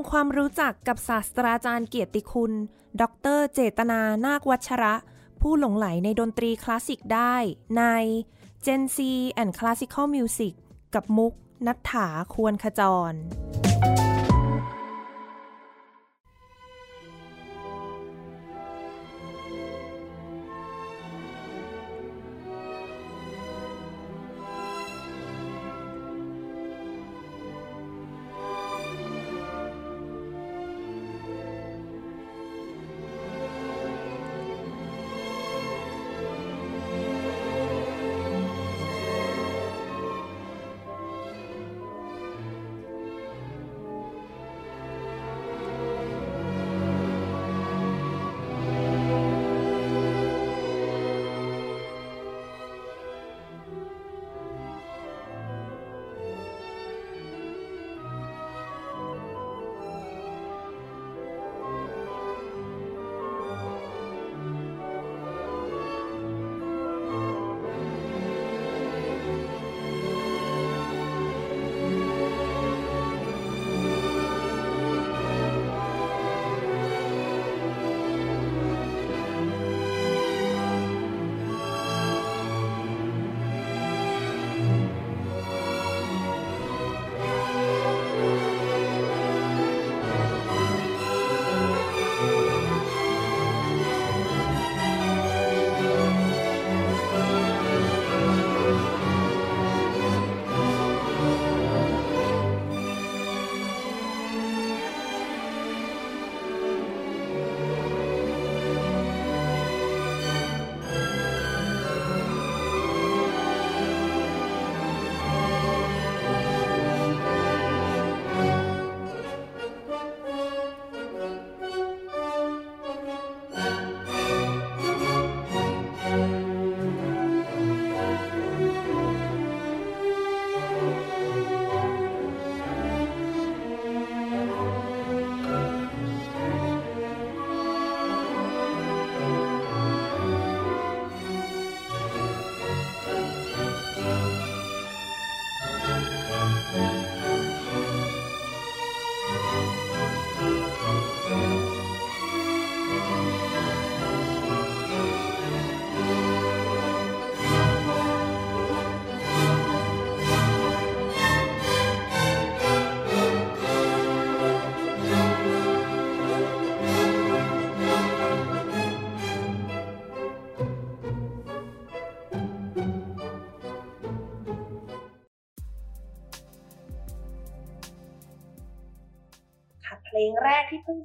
ำความรู้จักกับศาสตราจารย์เกียรติคุณ ดร เจตนา นาควัชระ ผู้หลงไหลในดนตรีคลาสสิกได้ใน Gen C and Classical Music กับมุกนัฐถาควรขจร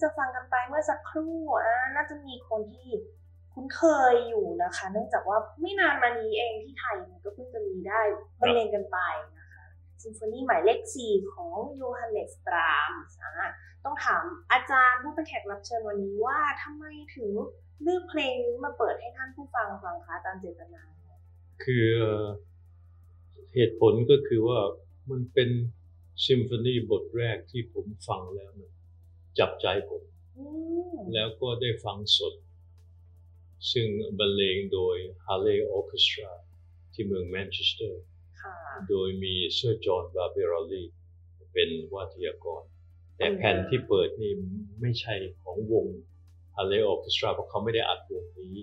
จะฟังกันไปเมื่อสักครู่น่าจะมีคนที่คุ้นเคยอยู่นะคะ เนื่องจากว่าไม่นานมานี้เองที่ไทยก็เพิ่งจะมีได้บรรเลงกันไปนะคะซิมโฟนีหมายเลขสี่ของโยฮันเนสตรามต้องถามอาจารย์ผู้เป็นแขกรับเชิญวันนี้ว่าทำไมถึงเลือกเพลงนี้มาเปิดให้ท่านผู้ฟังฟังคะอาจารย์เจตนา คือเหตุผลก็คือว่ามันเป็นซิมโฟนีบทแรกที่ผมฟังแล้วมัน จับใจผมแล้วก็ได้ฟังสด ซึ่งบรรเลงโดย Harley Orchestra ที่เมืองแมนเชสเตอร์โดยมีเซอร์จอห์นบาร์บิโรลลีเป็นวาทยากร แต่แผ่นที่เปิดนี่ไม่ใช่ของวง Harley Orchestra เพราะเขาไม่ได้อัดวงนี้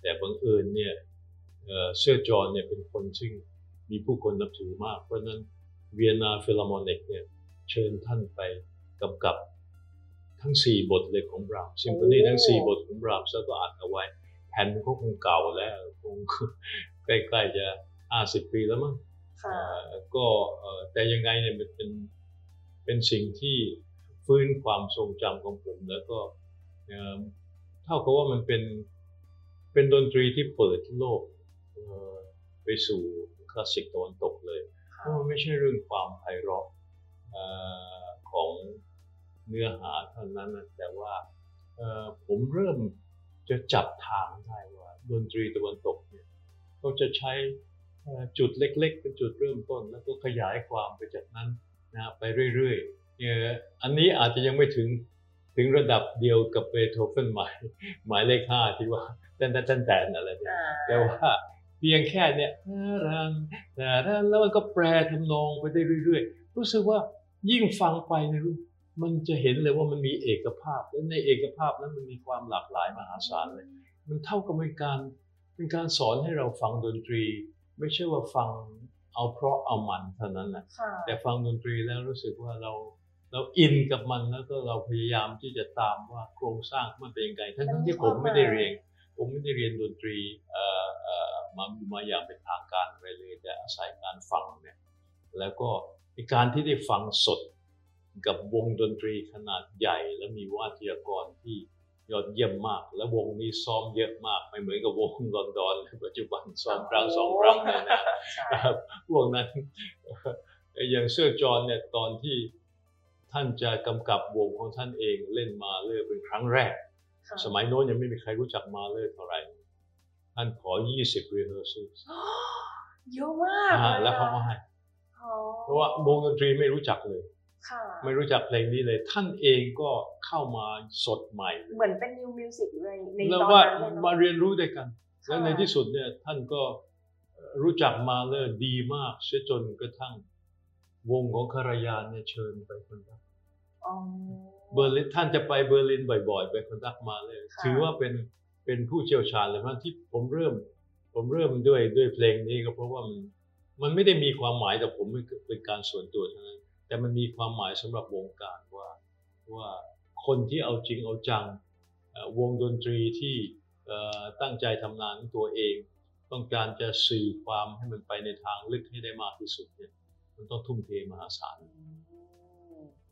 แต่บังเอิญเนี่ยเซอร์จอห์นเนี่ยเป็นคนซึ่งมีผู้คนนับถือมาก เพราะนั้น Vienna Philharmonic เนี่ยเชิญท่านไปกำกับ ทั้งสี่บทเลยของบราห์มส์ ซิมโฟนีทั้งสี่บทของบราห์มส์แล้วก็อัดเอาไว้แผ่นก็คงเก่าแล้วคงใกล้ๆจะห้าสิบปีแล้วมั้งก็แต่ยังไงเนี่ยมันเป็นเป็นสิ่งที่ฟื้นความทรงจำของผมแล้วก็เท่ากับว่ามันเป็นเป็นดนตรีที่เปิดโลกไปสู่คลาสสิกตะวันตกเลยเพราะมันไม่ใช่เรื่องความไพเราะของ เนื้อหาเท่านั้นนะแต่ว่าผมเริ่มจะจับทางได้ว่า ดนตรีตะวันตกเนี่ยเขาจะใช้จุดเล็ก ๆ เป็นจุดเริ่มต้น แล้วก็ขยายความไปจากนั้นนะไปเรื่อยๆอันนี้อาจจะยังไม่ถึงถึงระดับเดียวกับเบโธเฟนหมายหมายเลขห้าที่ว่าเต้นเต้นแต่อะไรเนี่ยแต่ว่าเพียงแค่เนี่ยรันแต่แล้วมันก็แปรทำนองไปได้เรื่อย ๆ รู้สึกว่ายิ่งฟังไปเนี่ย มันจะเห็นเลยว่ามันมีเอกภาพ และในเอกภาพนั้นมันมีความหลากหลายมหาศาลเลย มันเท่ากับเป็นการเป็นการสอนให้เราฟังดนตรี ไม่ใช่ว่าฟังเอาเพราะเอามันเท่านั้นแหละค่ะแต่ฟังดนตรีแล้วรู้สึกว่าเราเราอินกับมันแล้วก็เราพยายามที่จะตามว่าโครงสร้างมันเป็นยังไงทั้งทั้งที่ผมไม่ได้เรียน ผมไม่ได้เรียนดนตรีเอ่อเอ่อมามาอย่างเป็นทางการอะไรเลยแต่อาศัยการฟังเนี่ยแล้วก็ในการที่ได้ฟังสด กับวงดนตรีขนาดใหญ่ และมีวาทยากรที่ยอดเยี่ยมมาก และวงนี้ซ้อมเยอะมาก ไม่เหมือนกับวงลอนดอนในปัจจุบันซ้อมครั้งสองครั้งเนี่ยนะใช่นะครับพวกนั้นอย่างเซอร์จอห์นเนี่ยตอนที่ท่านจะกำกับวงของท่านเองเล่นมาเลอร์เป็นครั้งแรกค่ะสมัยโน้นยังไม่มีใครรู้จักมาเลอร์เท่าไหร่ ท่านขอ 20 rehearsals เยอะมากอ่าเลยแล้วเขาก็อะให้อ๋อเพราะว่าวงดนตรีไม่รู้จักเลยค่ะ ไม่รู้จักเพลงนี้เลย ท่านเองก็เข้ามาสดใหม่เลยเหมือนเป็น new music เลยในตแล้อวนว่านั้นเลยเนอะมาเรียนรู้ด้วยกัน แล้วในค่ะที่สุดเนี่ยท่านก็รู้จักมาเลอร์ดีมากเสียจนกระทั่งวงของคารายานเนี่ยเชิญไป conduct อ๋อเบอร์ลินท่านจะไปเบอร์ลินบ่อย ๆ ไป conduct มาเลอร์ค่ะถือว่าเป็นเป็นผู้เชี่ยวชาญเลยเพราะที่ผมเริ่ม ผมเริ่มด้วยด้วยเพลงนี้ก็เพราะว่ามันมันไม่ได้มีความหมายแต่ผมเป็นการส่วนตัวเท่านั้น แต่มันมีความหมายสำหรับวงการว่าว่าคนที่เอาจริงเอาจังวงดนตรีที่ตั้งใจทำงานของตัวเอง ต้องการจะสื่อความให้มันไปในทางลึกให้ได้มากที่สุดเนี่ยมันต้องทุ่มเทมหาศาล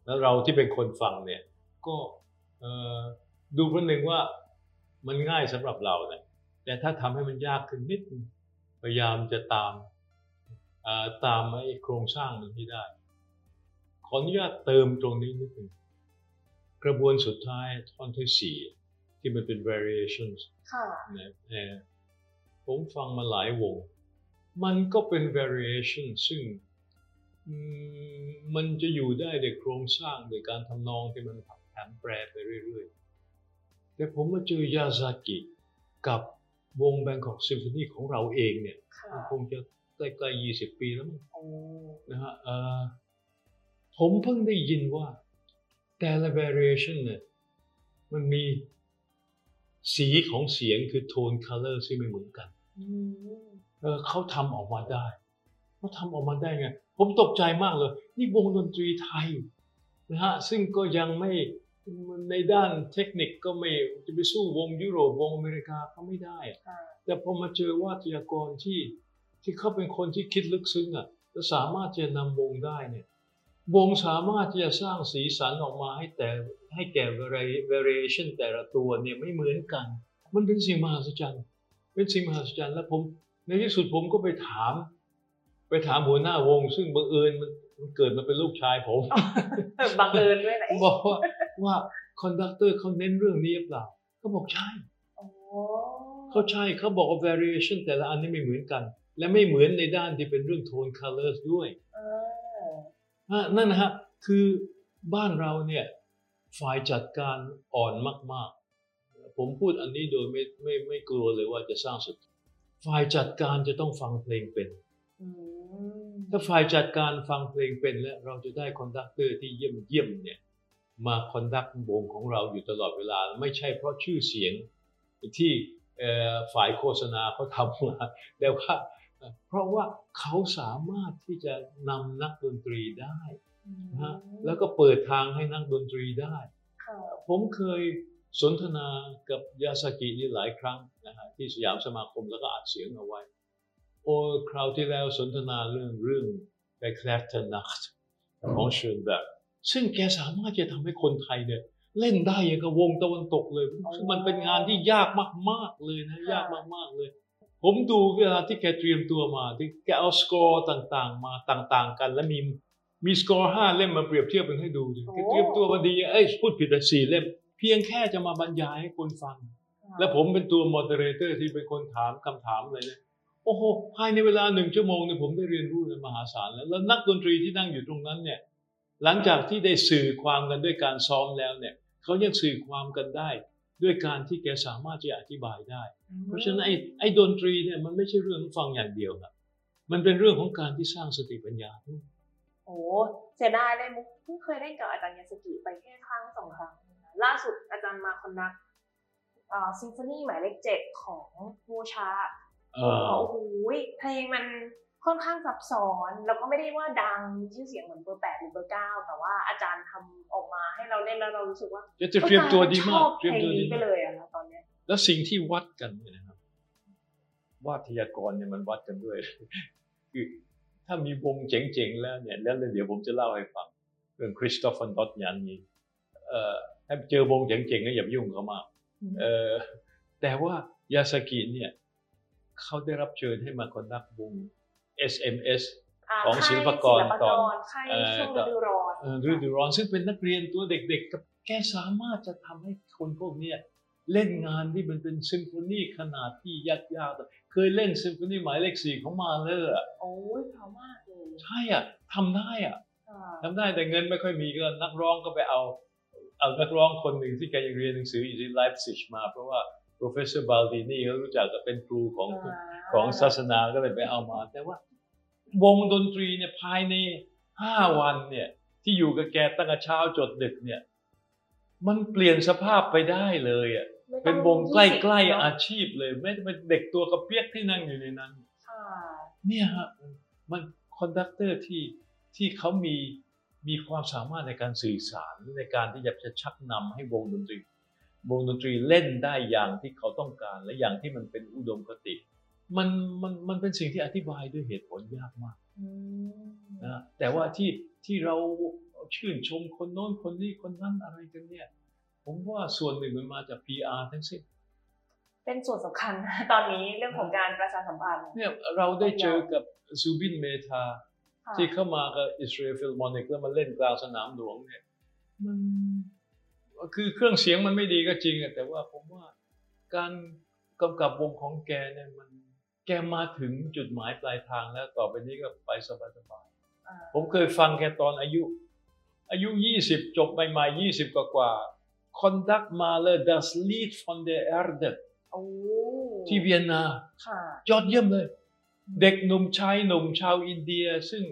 แล้วเราที่เป็นคนฟังเนี่ยก็เอ่อดูประหนึ่งว่ามันง่ายสำหรับเราเนี่ยแต่ถ้าทำให้มันยากขึ้นนิดพยายามจะตามตามไอ้โครงสร้างมันให้ได้ ขออนุญาตเติมตรงนี้นิดนึงกระบวนสุดท้ายท่อนที่สี่ที่มันเป็น variations ค่ะนะเอ่อผมฟังมาหลายวง มันก็เป็น variation ซึ่งอืมมันจะอยู่ได้ในโครงสร้างในการทำนองที่มันผันแผนแปรไปเรื่อยๆ แต่ผมมาเจอยาซากิกับวงแบงกอกซิมโฟนีของเราเองเนี่ยค่ะคงจะใกล้ๆ 20 ปีแล้วมั้งโอ้นะฮะเอ่อ ผมเพิ่งได้ยินว่า แต่ละ variation เนี่ยมันมีสีของเสียงคือโทน color ที่ไม่เหมือนกันอืมเออเขาทำออกมาได้เขาทำออกมาได้ไง ผมตกใจมากเลย นี่วงดนตรีไทยนะฮะซึ่งก็ยังไม่ในด้านเทคนิคก็ไม่จะไปสู้วงยุโรปวงอเมริกาก็ไม่ได้อะค่ะแต่พอมาเจอวาทยากรที่ที่เขาเป็นคนที่คิดลึกซึ้งอะจะสามารถจะนำวงได้เนี่ย วงสามารถที่จะสร้างสีสันออกมาให้แต่ให้แก่ vari- variation แต่ละตัวเนี่ยไม่เหมือนกัน มันเป็นสิ่งมหัศจรรย์ เป็นสิ่งมหัศจรรย์แล้วผม ในที่สุดผมก็ไปถาม ไปถามหัวหน้าวง ซึ่งบังเอิญมันมันเกิดมาเป็นลูกชายผมบังเอิญด้วยนะเอ๊ะบอกว่าว่าconductor เขาเน้นเรื่องนี้หรือเปล่าเขาบอกใช่โอ้เขาใช่เขาบอกว่า variation แต่ละอันนี่ไม่เหมือนกัน และไม่เหมือนในด้านที่เป็นเรื่อง tone colors ด้วยอ่าอะ นั่นนะฮะคือบ้านเราเนี่ยฝ่ายจัดการอ่อนมาก ๆ ผมพูดอันนี้โดยไม่ไม่ไม่กลัวเลยว่าจะสร้างศัตรูฝ่ายจัดการจะต้องฟังเพลงเป็นอืมถ้าฝ่ายจัดการฟังเพลงเป็นแล้วเราจะได้ conductor ที่เยี่ยมเยี่ยมๆเนี่ยมาคอนดักวงของเราอยู่ตลอดเวลา ไม่ใช่เพราะชื่อเสียงที่เอ่อฝ่ายโฆษณาเขาทำมาแต่ว่า เพราะว่าเขาสามารถที่จะนำนักดนตรีได้นะฮะแล้วก็เปิดทางให้นักดนตรีได้ค่ะผมเคยสนทนากับยาสกินี่หลายครั้งนะฮะที่สยามสมาคมแล้วก็อัดเสียงเอาไว้ โอ้คราวที่แล้วสนทนาเรื่องเรื่อง b e c l a t e n a c h t ของเช n นแบบซึ่งแกสามารถจะทำให้คนไทยเนี่ยเล่นได้อย่างกับวงตะวันตกเลยซึ่งมันเป็นงานที่ยากมาก ๆเลยนะ ยากมาก ๆเลย ผมดูเวลาที่แกเตรียมตัวมาที่แกเอาสกอร์ต่างๆ มาต่างๆ กัน แล้วมีมีสกอร์ห้าเล่มมาเปรียบเทียบกันให้ดูดิแกเตรียมตัวมาดีเอ้ยพูดผิดแต่สี่เล่ม เพียงแค่จะมาบรรยายให้คนฟัง และผมเป็นตัว moderator ที่เป็นคนถามคำถามเลยเนี่ยโอ้โหภายในเวลาหนึ่งชั่วโมงเนี่ยผมได้เรียนรู้เลยมหาศาลแล้วแล้วนักดนตรีที่นั่งอยู่ตรงนั้นเนี่ยหลังจากที่ได้สื่อความกันด้วยการซ้อมแล้วเนี่ยเขายังสื่อความกันได้ ด้วยการที่แกสามารถจะอธิบายได้ เพราะฉะนั้นไอ้ไอ้ดนตรีเนี่ยมันไม่ใช่เรื่องฟังอย่างเดียวนะมันเป็นเรื่องของการที่สร้างสติปัญญาด้วยโอ้เสียดายเลยมุกเพิ่งเคยเล่นกับอาจารย์ยาสกิไปแค่ครั้งสองครั้งนะล่าสุดอาจารย์มาคอนดักอ่าซิมโฟนีหมายเลขเจ็ดของโมชาเออโอ้โหเพลงมัน ค่อนข้างซับซ้อนแล้วก็ไม่ได้ว่าดังมีชื่อเสียงเหมือนเบอร์แปดหรือเบอร์เก้าแต่ว่าอาจารย์ทำออกมาให้เราเล่นแล้วเรารู้สึกว่าจะจะเตรียมตัวดีมากชอบเตรียมเพลงตัวดีนี้ไปมากเลยอะค่ะตอนเนี้ยแล้วสิ่งที่วัดกันเนี่ยนะครับวาทยากรเนี่ยมันวัดกันด้วยคือถ้ามีวงเจ๋งๆแล้วเนี่ยแล้วเดี๋ยวผมจะเล่าให้ฟังเรื่องคริสโตฟอนดอตยันนี้เอ่อถ้าเจอวงเจ๋งๆก็อย่าไปยุ่งกับเขามากเอ่อแต่ว่ายาสกิเนี่ยเขาได้รับเชิญให้มาคอนดักวง SMS าของศิลปากรค่ายศิลปากตอนค่ายเอ่อช่วงฤดูร้อนเอ่อฤดูร้อนซึ่งเป็นนักเรียนตัวเด็กๆกับแกสามารถจะทำให้คนพวกเนี้ยเล่นงานที่มันเป็นซิมโฟนีขนาดที่ยากๆเคยเล่นซิมโฟนีหมายเลขสี่ของมาเลอร์อะโอ้ยเพราะมากเลยใช่อะทำได้อะอ่าทำได้แต่เงินไม่ค่อยมีก็นักร้องก็ไปเอาเอานักร้องคนหนึ่งที่แกยังเรียนหนังสืออยู่ที่ไลฟ์ซิชมาเพราะว่า professor Baldini เขารู้จักกับเป็นครูของของศาสนาก็เลยไปเอามา แต่ว่า วงดนตรีเนี่ยภายในห้าวันเนี่ยที่อยู่กับแกตั้งแต่เช้าจดดึกเนี่ยมันเปลี่ยนสภาพไปได้เลยอะไม่ต้เป็อนวงใกล้20ใกล้เนอะอาชีพเลย ไม่ได้เป็นเด็กตัวกระเปียกที่นั่งอยู่ในนั้นค่ะเนี่ยฮะมัน conductor ที่ที่เขามีมีความสามารถในการสื่อสารในการที่จะจะชักนำให้วงดนตรี วงดนตรีเล่นได้อย่างที่เขาต้องการและอย่างที่มันเป็นอุดมคติ มันมันมันเป็นสิ่งที่อธิบายด้วยเหตุผลยากมากอืมนะแต่ว่าที่ที่เราชื่นชมคนโน้นคนนี้คนนั้นอะไรกันเนี่ย ผมว่าส่วนหนึ่งมันมาจาก PR ทั้งสิ้นเป็นส่วนสำคัญตอนนี้เรื่องของการประชาสัมพันธ์เนี่ยเราได้เจอกับซูบินเมธาค่ะที่เข้ามากับอิสราเอลฟิลมอนิกแล้วมาเล่นกลางสนามหลวงเนี่ยมันคือเครื่องเสียงมันไม่ดีก็จริงอะแต่ว่าผมว่าการกำกับวงของแกเนี่ยมัน แกมาถึงจุดหมายปลายทางแล้วต่อไปนี้ก็ไปสบายอ่าๆผมเคยฟังแกตอนอายุ อายุยี่สิบจบใหม่ๆยี่สิบกว่าๆ Conduct Mahler Das Lied von der Erde โอ้ที่เวียนนาค่ะยอดเยี่ยมเลย เด็กหนุ่มชายหนุ่มชาวอินเดีย ซึ่ง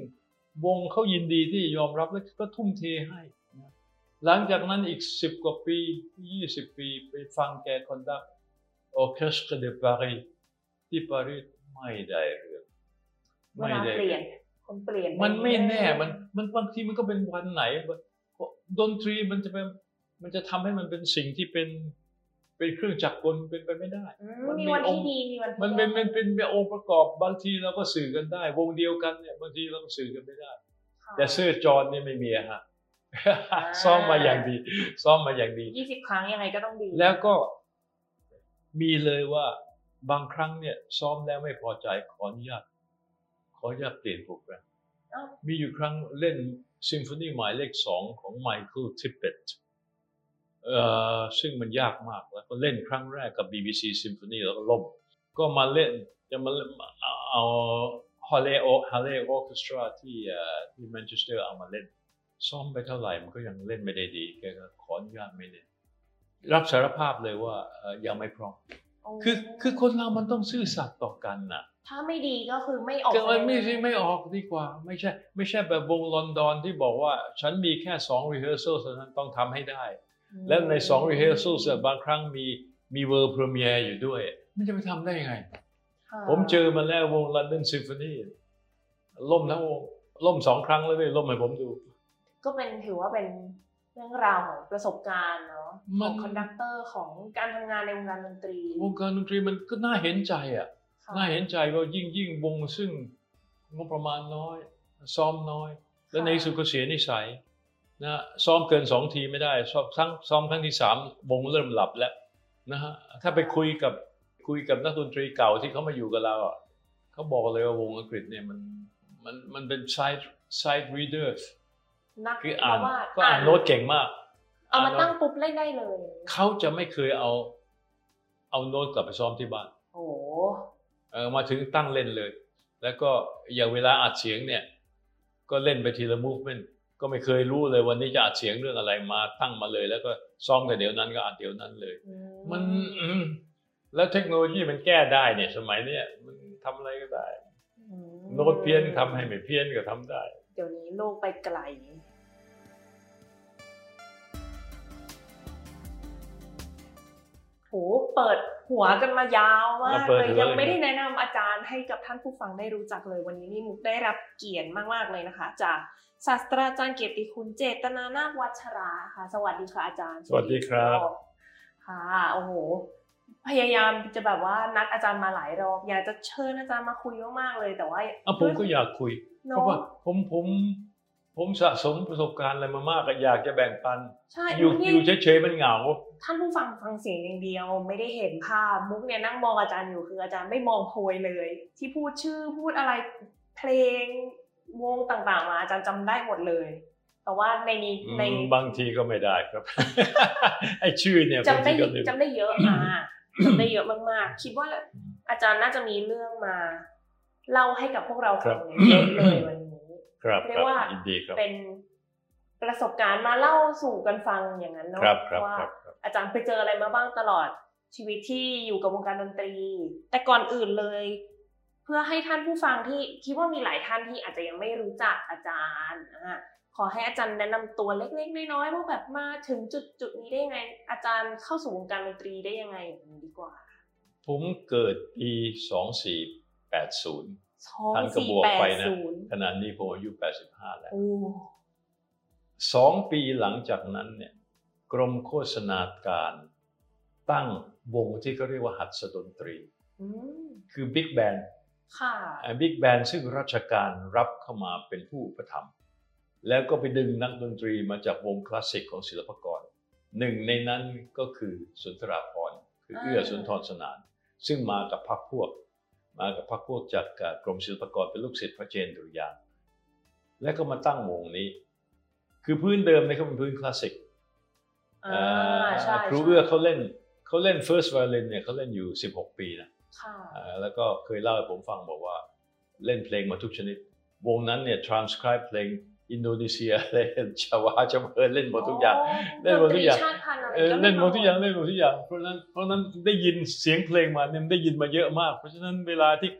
วงเขายินดีที่ยอมรับและก็ทุ่มเทให้นะหลังจากนั้นอีกสิบกว่าปียี่สิบปีไปฟังแก conduct Orchestre de Paris ที่ปารีสไม่ได้เรื่องเวลาเปลี่ยนคนเปลี่ยน มันไม่แน่มันมันบางทีมันก็เป็นวันไหนดนตรีมันจะเป็นมันจะทำให้มันเป็นสิ่งที่เป็นเป็นเครื่องจักรกลเป็นไปไม่ได้อืมมันมีมีวันองที่ค์ดีมีวันที่มันเป็นแย่มันเป็นเป็นองค์ประกอบบางทีเราก็สื่อกันได้ วงเดียวกันเนี่ยบางทีเราก็สื่อกันไม่ได้ค่ะแต่เซอร์จอห์นเนี่ยไม่มีอะฮะซ้อมมาอย่างดีซ้อมมาอย่างดียี่สิบครั้งยังไงก็ต้องดี แล้วก็มีเลยว่า บางครั้งเนี่ยซ้อมแล้วไม่พอใจขออนุญาตขออนุญาตเปลี่ยนโปรแกรมเอ้ามีอยู่ครั้งเล่นซิมโฟนีหมายเลขสองของไมเคิลทิปเปตเอ่อซึ่งมันยากมากแล้วก็เล่นครั้งแรกกับ BBC Symphony แล้วก็ล่ม ก็มาเล่นจะมาเล่นเอา Hallé O- Hallé Orchestra ที่เอ่อที่แมนเชสเตอร์เอามาเล่นซ้อมไปเท่าไหร่มันก็ยังเล่นไม่ได้ดีแกก็ขออนุญาตไม่เล่น รับสารภาพเลยว่าเอ่อยังไม่พร้อมโอ้ คือคือคนเรามันต้องซื่อสัตย์ต่อกันน่ะ ถ้าไม่ดีก็คือไม่ออกก็มันไม่เลยใช่ไม่ออกดีกว่า ไม่ใช่ ไม่ใช่แบบวงลอนดอนที่บอกว่า ฉันมีแค่สอง rehearsal เท่านั้นต้องทำให้ได้ แล้วในสอง rehearsal บางครั้งมีมีเวอร์พรีเมียร์อยู่ด้วย มันจะไปทำได้ยังไงค่ะผมเจอมาแล้ววง London Symphony ล่มทั้งวงล่มสองครั้งแล้วไม่ล่มให้ผมดู ก็เป็นถือว่าเป็น เรื่องราวของประสบการณ์เนาะมัขอนง conductor ของการทำงานในวงการดนตรี วงการดนตรีมันก็น่าเห็นใจอะค่ะน่าเห็นใจว่ายิ่งยิ่งวงซึ่งงบประมาณน้อย ซ้อมน้อย แล้วในที่สุดก็เสียนิสัยนะซ้อมเกินสองทีไม่ได้ซ้อมครั้งซ้อมครั้งที่สามวงเริ่มหลับแล้วนะฮะถ้าไปคุยกับคุยกับนักดนตรีเก่าที่เขามาอยู่กับเราอะเขาบอกเลยว่าวงอังกฤษเนี่ยมันมันมันเป็น sight sight readers นักคืออ่านเพระว่ก็อ่านโน้ตเก่งมาก เอามาโน้ตั้งปุ๊บเล่นได้เลย เขาจะไม่เคยเอา เอาโน้ตกลับไปซ้อมที่บ้าน โอ้โหเออมาถึงตั้งเล่นเลย แล้วก็อย่างเวลาอัดเสียงเนี่ย ก็เล่นไปทีละ movement ก็ไม่เคยรู้เลยวันนี้จะอัดเสียงเรื่องอะไรมาตั้งมาเลย แล้วก็ซ้อมกันเดี๋ยวนั้นก็อัดเดี๋ยวนั้นเลยอืมันอืมแล้วเทคโนโลยีมันแก้ได้เนี่ย สมัยเนี้ยมันทำอะไรก็ได้อืมโน้ตเพี้ยนทำให้ไม่เพี้ยนก็ทำได้ เดี๋ยวนี้โลกไปไกล โหเปิดหัวกันมายาวมากเลยยังไม่ได้แนะนำอาจารย์ให้กับท่านผู้ฟังได้รู้จักเลยวันนี้นี่มุกได้รับเกียรติมากๆเลยนะคะ จากศาสตราจารย์เกียรติคุณเจตนานาควัชราค่ะ สวัสดีค่ะอาจารย์ สวัสดีครับค่ะโอ้โหพยายามจะแบบว่านัดอาจารย์มาหลายรอบอยากจะเชิญอาจารย์มาคุยมากๆเลยแต่ว่าอะผมก็อยากคุยเนอะเพราะว่าผมผม ผมสะสมประสบการณ์อะไรมามากอะอยากจะแบ่งปัน ใช่อยู่นี่อยู่เฉยๆมันเหงา ท่านผู้ฟังฟังเสียงอย่างเดียว ไม่ได้เห็นภาพมุกเนี่ยนั่งมองอาจารย์อยู่คืออาจารย์ไม่มองโพยเลย ที่พูดชื่อพูดอะไรเพลงวงต่างๆมาอาจารย์จำได้หมดเลย แต่ว่าในนี้ในอืมบางทีก็ไม่ได้ครับไอ้ชื่อเนี่ยจำได้บางทีก็ลืมจำได้เยอะอะจำได้เยอะมากๆ คิดว่าอาจารย์น่าจะมีเรื่องมา เล่าให้กับพวกเราฟังเนี่ยเยอะเลยวันนี้ ครับเรียกว่าเป็นประสบการณ์มาเล่าสู่กันฟังอย่างนั้นเนาะว่าอาจารย์ไปเจออะไรมาบ้างตลอดชีวิตที่อยู่กับวงการดนตรี แต่ก่อนอื่นเลย เพื่อให้ท่านผู้ฟังที่คิดว่ามีหลายท่านที่อาจจะยังไม่รู้จักอาจารย์ขอให้อาจารย์แนะนำตัวเล็กๆน้อยๆว่าแบบมาถึงจุดจุดนี้ได้ยังไง อาจารย์เข้าสู่วงการดนตรีได้ยังไงดีกว่า ผมเกิดปี 2480 ท่านก็สี่บวกแปไปดนะศูนย์ขณะนี้ผมอายุแปดสิบห้าแล้วโอ้สองปีหลังจากนั้นเนี่ยกรมโฆษณาการตั้งวงที่เขาเรียกว่าหัดสดนตรีอืมคือบิ๊กแบนค่ะ big band ซึ่งราชการรับเข้ามาเป็นผู้อุปถัมภ์แล้วก็ไปดึงนักดนตรีมาจากวงคลาสสิกของศิลปากรหนึ่งในนั้นก็คือสุนทราภรณ์คือเอื้อสุนทรสนาน ซึ่งมากับพรรคพวก มากับพรรคพวกจากกรมศิลปากรเป็นลูกศิษย์พระเจนดุริยางค์และก็มาตั้งวงนี้ คือพื้นเดิมเนี่ยเขาเป็นพื้นคลาสสิกอ่าใช่ครูใช่เอื้อเขาเล่นเขาเล่น first violin เนี่ยเขาเล่นอยู่ 16 ปีนะค่ะอ่าแล้วก็เคยเล่าให้ผมฟังบอกว่าเล่นเพลงมาทุกชนิด วงนั้นเนี่ย transcribe เพลง อินโดนีเซียเล่นชาวาชาวเออเล่นหมดทุกอย่างเล่นหมดทุกอย่างดนตรีชาติพันธุ์อะไรเออก็เล่นหมดทุกอย่างเล่นหมดทุกอย่างเพราะฉะนั้นเพราะฉะนั้นได้ยินเสียงเพลงมาเนี่ยมันได้ยินมาเยอะมาก เพราะฉะนั้นเวลาที่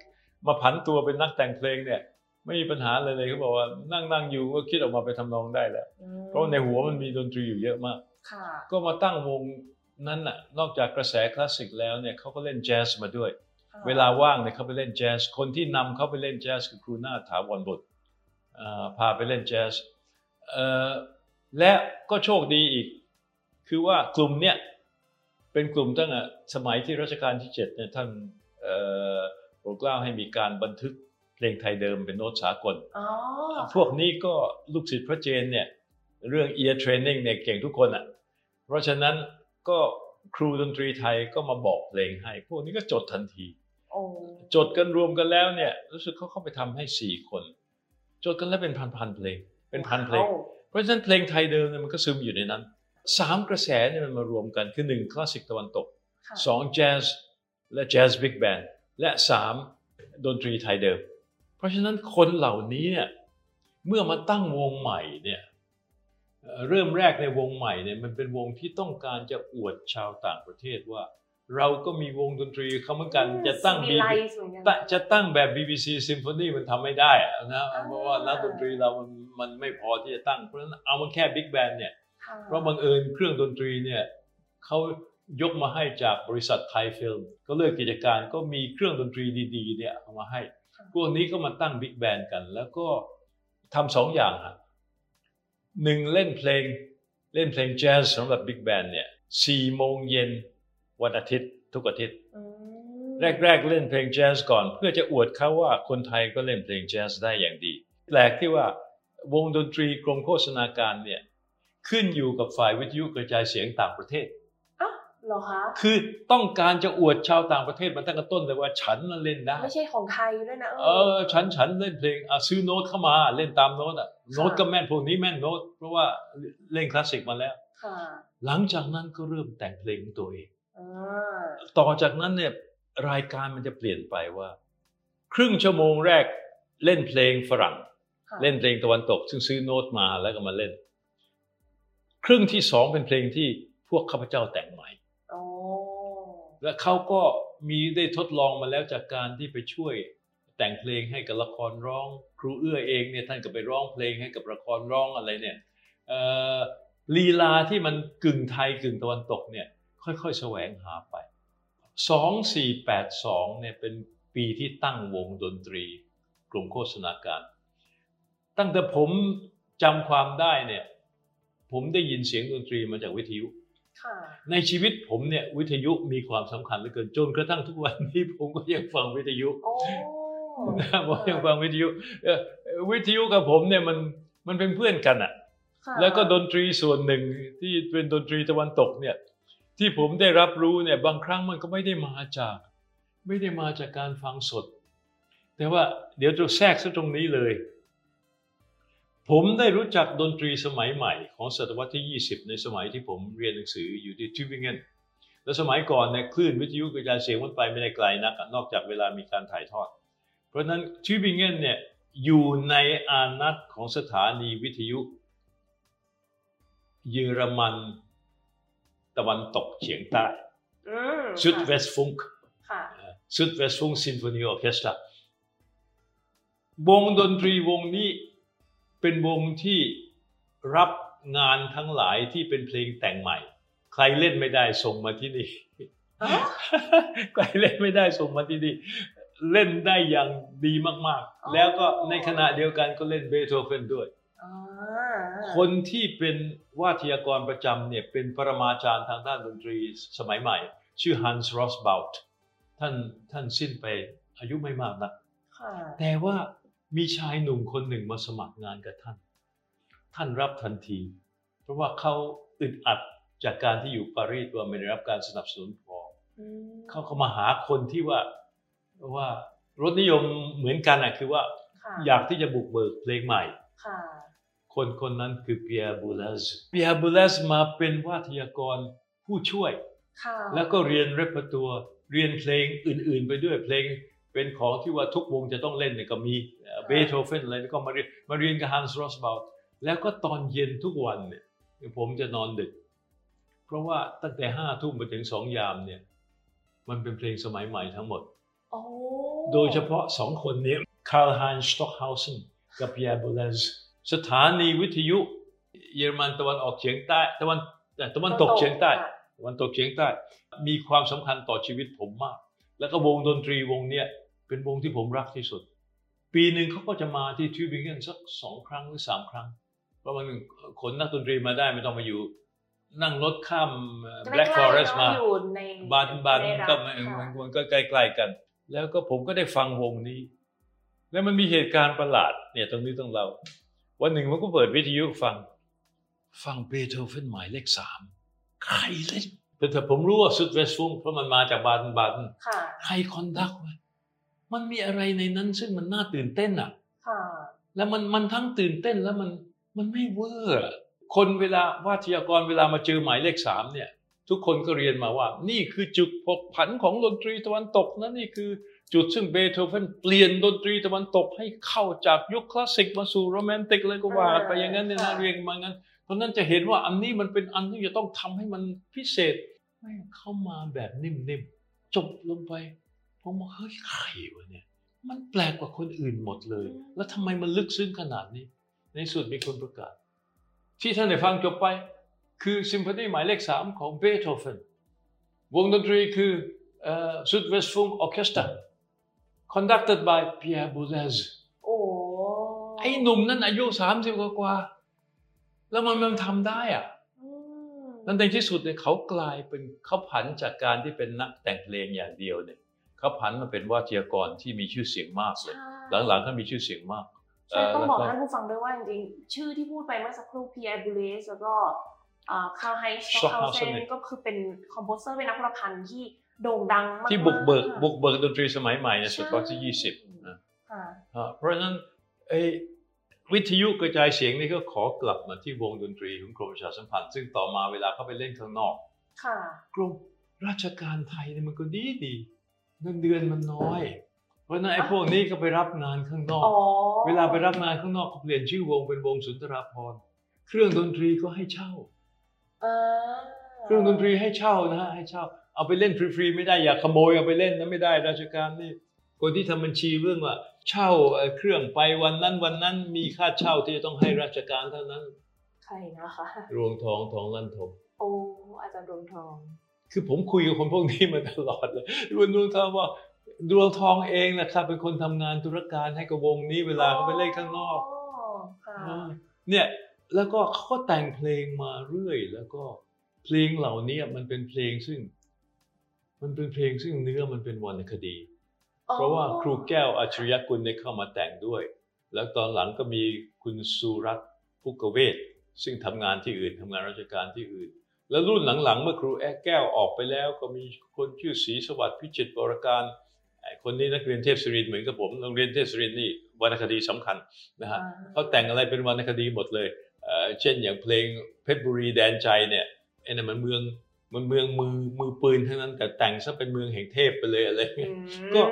มาผันตัวเป็นนักแต่งเพลงเนี่ย ไม่มีปัญหาเลยเลยเขาบอกว่านั่งนั่งอยู่ก็คิดออกมาไปนทำนองได้แล้วอืมเพราะในหัวมันมีดนตรีอยู่เยอะมากค่ะก็มาตั้งวงนั้นน่ะนอกจากกระแสคลาสสิกแล้วเนี่ยเขาก็เล่นแจ๊สมาด้วยค่ะเวลาว่างเนี่ยเขาไปเล่นแจ๊สคนที่นำเขาไปเล่นแจ๊สคือครูนาถถาวรบุตรอ่า พาไปเล่นแจ๊สเอ่อและก็โชคดีอีก คือว่ากลุ่มเนี่ยเป็นกลุ่มตั้งแต่สมัยที่รัชกาลที่เจ็ดเนี่ยท่านเอ่อโปรดเกล้าให้มีการบันทึกเพลงไทยเดิมเป็นโน้ตสากลอ๋อพวกนี้ก็ลูกศิษย์พระเจนเนี่ยเรื่อง ear training เนี่ยเก่งทุกคนอะ เพราะฉะนั้นก็ครูดนตรีไทยก็มาบอกเพลงให้ พวกนี้ก็จดทันทีโอ้จดกันรวมกันแล้วเนี่ยรู้สึกเขาเข้าไปทำให้สี่คน จดกันแล้วเป็นพันๆเพลง เป็นพันเพลงว้าวเพราะฉะนั้นเพลงไทยเดิมเนี่ยมันก็ซึมอยู่ในนั้นสามกระแสเนี่ยมันมารวมกันคือหนึ่งคลาสสิกตะวันตกค่ะสองแจ๊สและแจ๊สบิ๊กแบนและสามดนตรีไทยเดิม เพราะฉะนั้นคนเหล่านี้เนี่ยเมื่อมาตั้งวงใหม่เนี่ยเอ่อเริ่มแรกในวงใหม่เนี่ยมันเป็นวงที่ต้องการจะอวดชาวต่างประเทศว่า เราก็มีวงดนตรีเขาเหมือนกันจะตั้งมี BBC ไลท์เหมือนกันตะจะตั้งแบบ BBC Symphony มันทำไม่ได้อะนะเพราะว่านักดนตรีเรามันมันไม่พอที่จะตั้งเพราะฉะนั้นเอามันแค่บิ๊กแบนเนี่ยค่ะเพราะบังเอิญเครื่องดนตรีเนี่ยเขายกมาให้จากบริษัทไทยฟิล์มก็เลิกกิจการก็มีเครื่องดนตรีดีๆเนี่ยเอามาให้ พวกนี้ก็มาตั้งบิ๊กแบนกัน แล้วก็ทำสองอย่างฮะหนึ่งเล่นเพลงเล่นเพลงแจ๊สสำหรับบิ๊กแบนเนี่ยสี่โมงเย็น วันอาทิตย์ทุกอาทิตย์อืมแรก ๆ เล่นเพลงแจ๊สก่อน เพื่อจะอวดเขาว่าคนไทยก็เล่นเพลงแจ๊สได้อย่างดี แปลกที่ว่าวงดนตรีกรมโฆษณาการเนี่ยขึ้นอยู่กับฝ่ายวิทยุกระจายเสียงต่างประเทศอ้าวเหรอคะคือต้องการจะอวดชาวต่างประเทศมาตั้งแต่ต้นเลยว่าฉันน่ะเล่นได้ ไม่ใช่ของไทยด้วยนะเออฉันฉันเล่นเพลงอะซื้อโน้ตเข้ามาเล่นตามโน้ตอะโน้ตก็แม่นพวกนี้แม่นโน้ตเพราะว่าเล่นคลาสสิกมาแล้วค่ะหลังจากนั้นก็เริ่มแต่งเพลงของตัวเองอ่า ต่อจากนั้นเนี่ยรายการมันจะเปลี่ยนไปว่า ครึ่งชั่วโมงแรกเล่นเพลงฝรั่งค่ะเล่นเพลงตะวันตก ซึ่งซื้อโน้ตมาแล้วก็มาเล่น ครึ่งที่สองเป็นเพลงที่พวกข้าพเจ้าแต่งใหม่โอ้และเขาก็มีได้ทดลองมาแล้วจากการที่ไปช่วยแต่งเพลงให้กับละครร้องครูรูเอื้อเองเนี่ยท่านก็ไปร้องเพลงให้กับละครร้องอะไรเนี่ยลีลาที่มันกึ่งไทยกึ่งตะวันตกเนี่ย ค่อยๆแสวงหาไป 2482เนี่ยเป็นปีที่ตั้งวงดนตรี กลุ่มโฆษณาการ ตั้งแต่ผมจำความได้เนี่ยผมได้ยินเสียงดนตรีมาจากวิทยุในชีวิตผมเนี่ยวิทยุมีความสำคัญเหลือเกินจนกระทั่งทุกวันนี้ผมก็ยังฟังวิทยุผมยังฟังวิทยุวิทยุกับผมเนี่ยมันมันเป็นเพื่อนกันอะแล้วก็ดนตรีส่วนหนึ่งที่เป็นดนตรีตะวันตกเนี่ย ที่ผมได้รับรู้เนี่ยบางครั้งมันก็ไม่ได้มาจาก ไม่ได้มาจากการฟังสด แต่ว่าเดี๋ยวจะแทรกซะตรงนี้เลย ผมได้รู้จักดนตรีสมัยใหม่ของศตวรรษที่ 20 ในสมัยที่ผมเรียนหนังสืออยู่ที่ทิวิงเกนแล้วสมัยก่อนเนี่ยคลื่นวิทยุกระจายเสียงมันไปไม่ได้ไกลนัก นอกจากเวลามีการถ่ายทอด เพราะฉะนั้นทิวิงเกนเนี่ยอยู่ในอานัตของสถานีวิทยุ เยอรมัน ตะวันตกเฉียงใต้ Südwestfunk Südwestfunk Symphony Orchestra วงดนตรีวงนี้เป็นวงที่รับงานทั้งหลายที่เป็นเพลงแต่งใหม่ ใครเล่นไม่ได้ส่งมาที่นี่ใครเล่นไม่ได้ส่งมาที่นี่เล่นได้อย่างดีมากๆ แล้วก็ในขณะเดียวกันก็เล่นเบโธเฟนด้วย คนที่เป็นว่าทยากรประจำเนี่ยเป็นปรมาจารย์ทางด้านดนตรีสมัยใหม่ ชื่อฮันส์รอสบาลต์ท่านท่านสิ้นไปอายุไม่มากนะแต่ว่ามีชายหนุ่มคนหนึ่งมาสมัครงานกับท่าน ท่านรับทันที เพราะว่าเขาอึดอัดจากการที่อยู่ปารีสว่าไม่ได้รับการสนับสนุนพอเขาเขามาหาคนที่ว่าว่ารสนิยมเหมือนกันอะคือว่าอยากที่จะบุกเบิกเพลงใหม่ คนคนนั้นคือเปียบูเลสเปียบูเลสมาเป็นวาทยากรผู้ช่วย แล้วก็เรียนเรปตัวเรียนเพลงอื่น ๆ ไปด้วยเพลงเป็นของที่ว่าทุกวงจะต้องเล่นเนี่ยก็มีเบโธเฟนอะไรก็มาเรียนมาเรียนกับฮันส์โรสบาลแล้วก็ตอนเย็นทุกวันเนี่ยผมจะนอนดึก เพราะว่าตั้งแต่ห้าทุ่มไปถึงสองยามเนี่ยมันเป็นเพลงสมัยใหม่ทั้งหมด โดยเฉพาะสองคนนี้คาร์ลไฮนซ์สต็อกเฮาเซนกับปิแอร์บูเลส สถานีวิทยุเยอรมันตะวันออกเฉียงใต้ตะวันตะวันตกเฉียงใต้ตะวันตกเฉียงใต้ มีความสำคัญต่อชีวิตผมมาก แล้วก็วงดนตรีวงเนี้ยเป็นวงที่ผมรักที่สุด ปีหนึ่งเขาก็จะมาที่ทิวบิงเกนสักสองครั้งหรือสามครั้ง เพราะมันขนนักดนตรีมาได้ไม่ต้องมาอยู่ นั่งรถข้าม Black Forest มาบาเดินบาเดินก็มันก็ใกล้ๆกัน แล้วก็ผมก็ได้ฟังวงนี้ แล้วมันมีเหตุการณ์ประหลาดเนี่ยตรงนี้ต้องเล่า วันหนึ่งผมก็เปิดวิทยุฟัง ฟังเบโธเฟนหมายเลขสามใครเล่นแต่ผมรู้ว่า Südwestfunk เพราะมันมาจากบาเดินบาเดินใคร conduct วะมันมีอะไรในนั้นซึ่งมันน่าตื่นเต้นอะแล้วมันมันทั้งตื่นเต้นแล้วมันมันไม่เวอร์คนเวลาวาทยากรเวลามาเจอหมายเลขสามเนี่ย ทุกคนก็เรียนมาว่า นี่คือจุดผกผันของดนตรีตะวันตกนะนี่คือ จุดซึ่งเบโธเฟนเปลี่ยนดนตรีตะวันตกให้เข้าจากยุคคลาสสิกมาสู่โรแมนติกเลยก็ว่าไปอย่างนั้นเนี่ยนะเรียงมางั้นเพราะนั้นจะเห็นว่าอันนี้มันเป็นอันที่จะต้องทำให้มันพิเศษไม่เข้ามาแบบนิ่มๆจบลงไปผมบอกเฮ้ยใครวะเนี่ยมันแปลกกว่าคนอื่นหมดเลย แล้วทำไมมันลึกซึ้งขนาดนี้ ในสุดมีคนประกาศ ที่ท่านได้ฟังจบไป คือซิมโฟนีหมายเลขสามของเบโธเฟนวงดนตรีคือสุดเวสฟุงออเคสตรา conducted by Pierre Boulez โอ้ไอ้หนุ่มนั่นอายุสามสิบกว่า แล้วมันมันทำได้อะนั่นในที่สุดเนี่ยเขากลายเป็นเขาผันจากการที่เป็นนักแต่งเพลงอย่างเดียวเนี่ยเขาผันมาเป็นวาทยากรที่มีชื่อเสียงมากเลย หลังๆเขามีชื่อเสียงมากใช่ต้องบอกท่านผู้ฟังด้วยว่าจริงๆชื่อที่พูดไปเมื่อสักครู่พีแอร์บูเลสแล้วก็คาร์ลไฮนซ์สต็อกเฮาเซนก็คือเป็น composer เป็นนักประพันธ์ที่ โด่งดังมากที่บุกเบิกบุกเบิกดนตรีสมัยใหม่ในศตวรรษที่ยี่สิบนะเพราะฉะนั้นไอ้วิทยุกระจายเสียงนี่ก็ขอกลับมาที่วงดนตรีของกรมประชาสัมพันธ์ซึ่งต่อมาเวลาเขาไปเล่นข้างนอกกรมราชการไทยเนี่ยมันก็ดีดีเงินเดือนมันน้อย เพราะนั้นไอ้พวกนี้ก็ไปรับงานข้างนอก เวลาไปรับงานข้างนอกก็เปลี่ยนชื่อวงเป็นวงสุนทราภรณ์เครื่องดนตรีก็ให้เช่าเครื่องดนตรีให้เช่านะฮะให้เช่า เอาไปเล่นฟรีๆไม่ได้อย่าขโมยเอาไปเล่นนะไม่ได้ราชการนี่คนที่ทำบัญชีเรื่องว่า เช่าเครื่องไปวันนั้นวันนั้นมีค่าเช่าที่จะต้องให้ราชการเท่านั้น ใครนะคะ รวงทองทองลันทมโอ้อาจารย์ดวงทอง คือผมคุยกับคนพวกนี้มาตลอดเลยรวงดวงทองว่าดวงทองเองนะครับเป็นคนทำงานธุรการให้กับวงนี้เวลาเขาไปเล่นข้างนอกค่ะเนี่ยแล้วก็เขาก็แต่งเพลงมาเรื่อย แล้วก็เพลงเหล่านี้มันเป็นเพลงซึ่ง มันเป็นเพลงซึ่งเนื้อมันเป็นวรรณคดี เพราะว่าครูแก้วอัจฉริยกุลได้เข้ามาแต่งด้วย แล้วตอนหลังก็มีคุณสุรัตน์พุกเวศซึ่งทำงานที่อื่นทำงานราชการที่อื่น แล้วรุ่นหลังๆ เมื่อครูแอแก้วออกไปแล้ว ก็มีคนชื่อศรีสวัสดิ์พิจิตรบรการไอ้คนนี้นักเรียนเทพศิรินทร์เหมือนกับผมโรงเรียนเทพศิรินทร์นี่วรรณคดีสำคัญนะฮะเขาแต่งอะไรเป็นวรรณคดีหมดเลยเอ่อเช่นอย่างเพลงเพชรบุรีแดนใจเนี่ยไอ้นั่นมันเมือง มันเมืองมือมือปืนทั้งนั้น แต่แต่งซะเป็นเมืองแห่งเทพไปเลยอะไรเงี้ยก็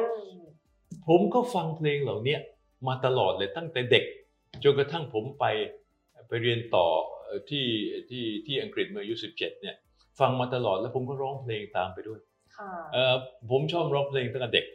ผมก็ฟังเพลงเหล่าเนี้ยมาตลอดเลยตั้งแต่เด็กจนกระทั่งผมไปไปเรียนต่อเอ่อที่ที่ที่อังกฤษเมื่ออายุ17เนี่ยฟังมาตลอดแล้วผมก็ร้องเพลงตามไปด้วยค่ะเอ่อผมชอบร้องเพลงตั้งแต่เด็ก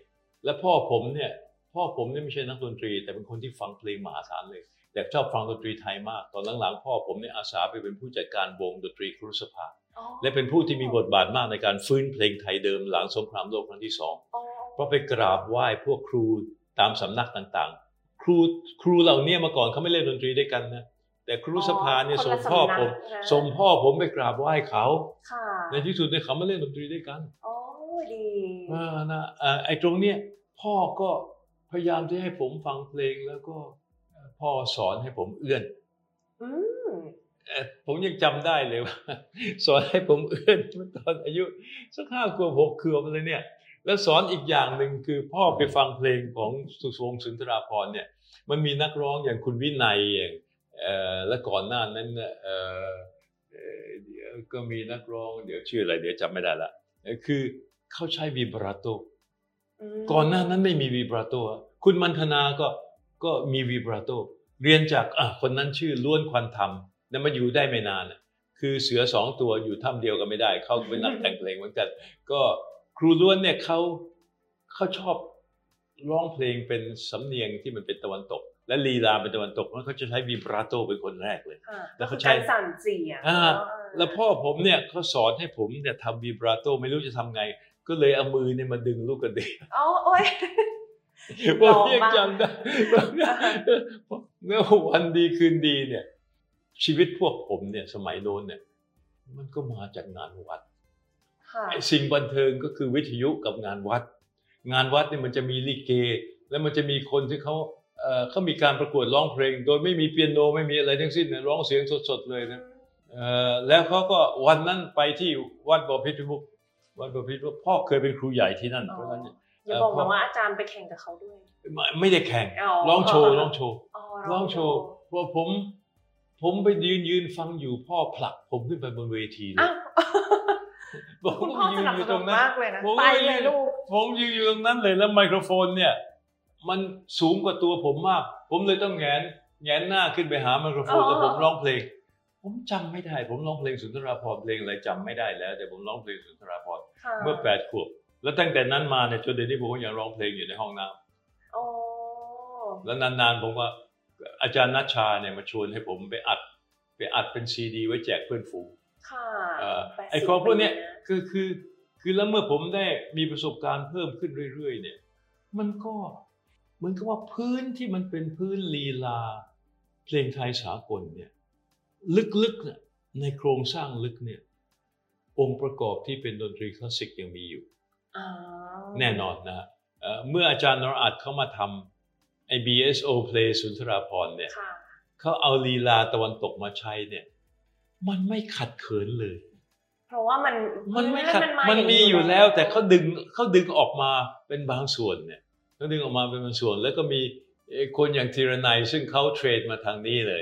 และพ่อผมเนี่ยพ่อผมเนี่ยไม่ใช่นักดนตรี แต่เป็นคนที่ฟังเพลงมหาศาลเลย แต่ชอบฟังดนตรีไทยมาก ตอนหลังๆ พ่อผมเนี่ยอาสาไปเป็นผู้จัดการวงดนตรีครุสภาอ๋อและเป็นผู้ที่มีบทบาทมากในการฟื้นเพลงไทยเดิมหลังสงครามโลกครั้งที่สองอ๋อเพราะไปกราบไหว้พวกครูตามสำนักต่างๆ ครูครูเหล่านี้มาก่อนเขาไม่เล่นดนตรีด้วยกันนะแต่ครูสภาเนี่ยคนส่ละงพ่อผมสำนักนะส่งพ่อผมไปกราบไหว้เขาค่ะในที่สุดเนี่ยเขามาเล่นดนตรีด้วยกันโอ้ดีอ่านะเอ่อไอ้ตรงเนี้ยพ่อก็พยายามที่ให้ผมฟังเพลงแล้วก็เอ่อพ่อสอนให้ผมเอื้อนอืมเอ่อ ผมยังจำได้เลยว่าสอนให้ผมเอื้อนเมื่อตอนอายุสักห้าขวบหกขวบอะไรเนี่ย แล้วสอนอีกอย่างหนึ่งคือพ่อไปฟังเพลงของสุวงศ์สุนทราภรณ์เนี่ย มันมีนักร้องอย่างคุณวินัยอย่างเอ่อและก่อนหน้านั้นเนี่ยเอ่อเอ่อเดี๋ยวก็มีนักร้องเดี๋ยวชื่ออะไรเดี๋ยวจำไม่ได้ละเอ่อคือเขาใช้วีบราโตมก่อนหน้านั้นไม่มีวีบราโตอะคุณมันธนาก็ก็มีวีบราโตเรียนจากอะคนนั้นชื่อล้วนควันธรรม แล้วมาอยู่ได้ไม่นานอะคือเสือสองตัวอยู่ถ้ำเดียวกันไม่ได้ เขาเป็นนักแต่งเพลงเหมือนกัน ก็ครูล้วนเนี่ยเขาเขาชอบร้องเพลงเป็นสำเนียงที่มันเป็นตะวันตก และลีลาเป็นตะวันตกแล้วเขาจะใช้วีบราโตเป็นคนแรกเลยค่ะแล้วเขาก็คือใช้การสั่นเสียงอ่าเนะแล้วพ่อผมเนี่ยเขาสอนให้ผมเนี่ยทำวีบราโตไม่รู้จะทำไง ก็เลยเอามือเนี่ยมาดึงลูกกระเดืออ๋อโอ้ยผมลองยังบ้างจำได้เมื่อวันดีคืนดีเนี่ย ชีวิตพวกผมเนี่ยสมัยโน้นเนี่ยมันก็มาจากงานวัดค่ะไอ้สิ่งบันเทิงก็คือวิทยุกับงานวัด งานวัดเนี่ยมันจะมีลิเก แล้วมันจะมีคนที่เขาเอ่อเขามีการประกวดร้องเพลง โดยไม่มีเปียโนไม่มีอะไรทั้งสิ้นเนี่ยร้องเสียงสดๆเลยนะเอ่อแล้วเขาก็วันนั้นไปที่วัดบพิตรมุกวัดบพิตรมุกพ่อเคยเป็นครูใหญ่ที่นั่นอ๋อเพราะฉะนั้นเนี่ยอย่าบอกนะว่าอาจารย์ไปแข่งกับเขาด้วย ไม่ไม่ได้แข่งอ๋อร้องโชว์ร้องโชว์อ๋อร้องโชว์พอผม ผมไปยืนยืนฟังอยู่พ่อผลักผมขึ้นไปบนเวทีเลอ้ายวผมคุณพ่อยืสนนับอยู่สตนุรงนนั้นมากเลยนะผมไปก็เลยลูกผมยืนอยู่ตรงนั้นเลยแล้วไมโครโฟนเนี่ย มันสูงกว่าตัวผมมาก ผมเลยต้องแงนแงนหน้าขึ้นไปหาไมโครโฟนอ๋อแล้วผมร้องเพลง ผมจำไม่ได้ ผมร้องเพลงสุนทราภรณ์เพลงอะไรจำไม่ได้แล้ว แต่ผมร้องเพลงสุนทราภรณ์ค่ะเมื่อแปดขวบแล้วตั้งแต่นั้นมาเนี่ยจนเดี๋ยวนี้ผมก็ยังร้องเพลงอยู่ในห้องน้ำโอ้แล้วนานๆผมก็ อาจารย์นัชชาเนี่ยมาชวนให้ผมไปอัดไปอัดเป็นซีดี ไว้แจกเพื่อนฝูงค่ะเอ่อแปดสิบไอ้ของพวกเนี้ยปีะคือคือคือแล้วเมื่อผมได้มีประสบการณ์เพิ่มขึ้นเรื่อย ๆ เนี่ย มันก็เหมือนกับว่าพื้นที่มันเป็นพื้นลีลา เพลงไทยสากลเนี่ย ลึกๆเนี่ยในโครงสร้างลึกเนี่ย องค์ประกอบที่เป็นดนตรีคลาสสิกยังมีอยู่อ๋อแน่นอนนะฮะเอ่อเมื่ออาจารย์นรอัดเข้ามาทำ ไอ้ BSO Play สุนทราพรณ์เนี่ยค่ะเขาเอาลีลาตะวันตกมาใช้เนี่ย มันไม่ขัดเขินเลย เพราะว่ามันมันไม่ขัดามันย่างมีอยู่แล้ว แต่เขาดึงเขาดึงออกมาเป็นบางส่วนเนี่ยเขาดึงออกมาเป็นบางส่วน แล้วก็มีเอ่อคนอย่างธีรนัยซึ่งเขาเทรดมาทางนี้เลย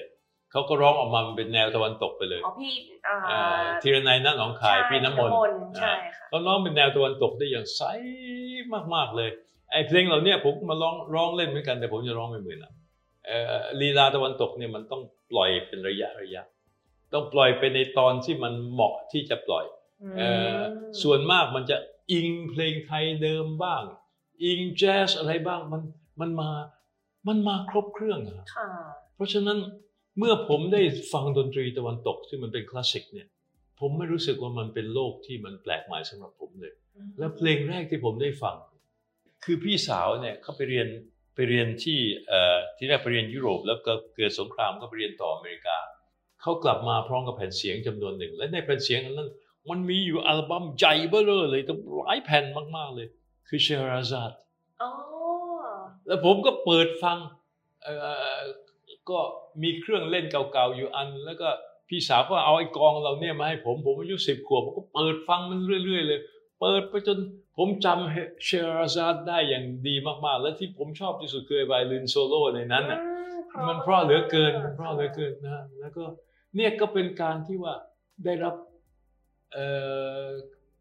เขาก็ร้องออกมาเป็นแนวตะวันตกไปเลยอ๋อพี่อ่าเอ่อธีรนัยนั่นหนองคายใช่พี่น้ำมนต์ใช่อ่าค่ะเขาร้องเป็นแนวตะวันตกได้อย่างใสมากๆเลย ไอ้เพลงเหล่าเนี้ยผมก็มาร้องร้องเล่นเหมือนกันแต่ผมจะร้องไม่เหมือนนะเอ่อลีลาตะวันตกเนี่ยมันต้องปล่อยเป็นระยะระยะ ต้องปล่อยไปในตอนที่มันเหมาะที่จะปล่อยเอ่อมส่วนมากมันจะอิงเพลงไทยเดิมบ้าง อิงแจ๊สอะไรบ้างมันมันมามันมาครบเครื่องอะค่ะเพราะฉะนั้นเมื่อผมได้ฟังดนตรีตะวันตกที่มันเป็นคลาสสิกเนี่ยผมไม่รู้สึกว่ามันเป็นโลกที่มันแปลกใหม่สำหรับผมเลย แล้วเพลงแรกที่ผมได้ฟัง คือพี่สาวเนี่ยเขาไปเรียนไปเรียนที่เอ่อที่แรกไปเรียนยุโรป แล้วก็เกิดสงครามก็ไปเรียนต่ออเมริกาเขากลับมาพร้อมกับแผ่นเสียงจำนวนหนึ่ง และในแผ่นเสียงอันนั้นมันมีอยู่อัลบั้มใหญ่เบ้อเลยเลยตั้งหลายแผ่นมากๆเลย คือเชราซาดอ๋อแล้วผมก็เปิดฟังเอ่อก็มีเครื่องเล่นเก่าๆอยู่อัน แล้วก็พี่สาวก็เอาไอ้กองเราเนี่ยมาให้ผม ผมอายุสิบขวบผมก็เปิดฟังมันเรื่อย ๆ เลย เปิดไปจนผมจำเชราซาดได้อย่างดีมากๆ และที่ผมชอบที่สุดคือไวโอลินโซโล่ในนั้นน่ะมันเพราะเหลือเกินเพราะเหลือเกินนะฮะแล้วก็เนี่ยก็เป็นการที่ว่าได้รับเอ่อ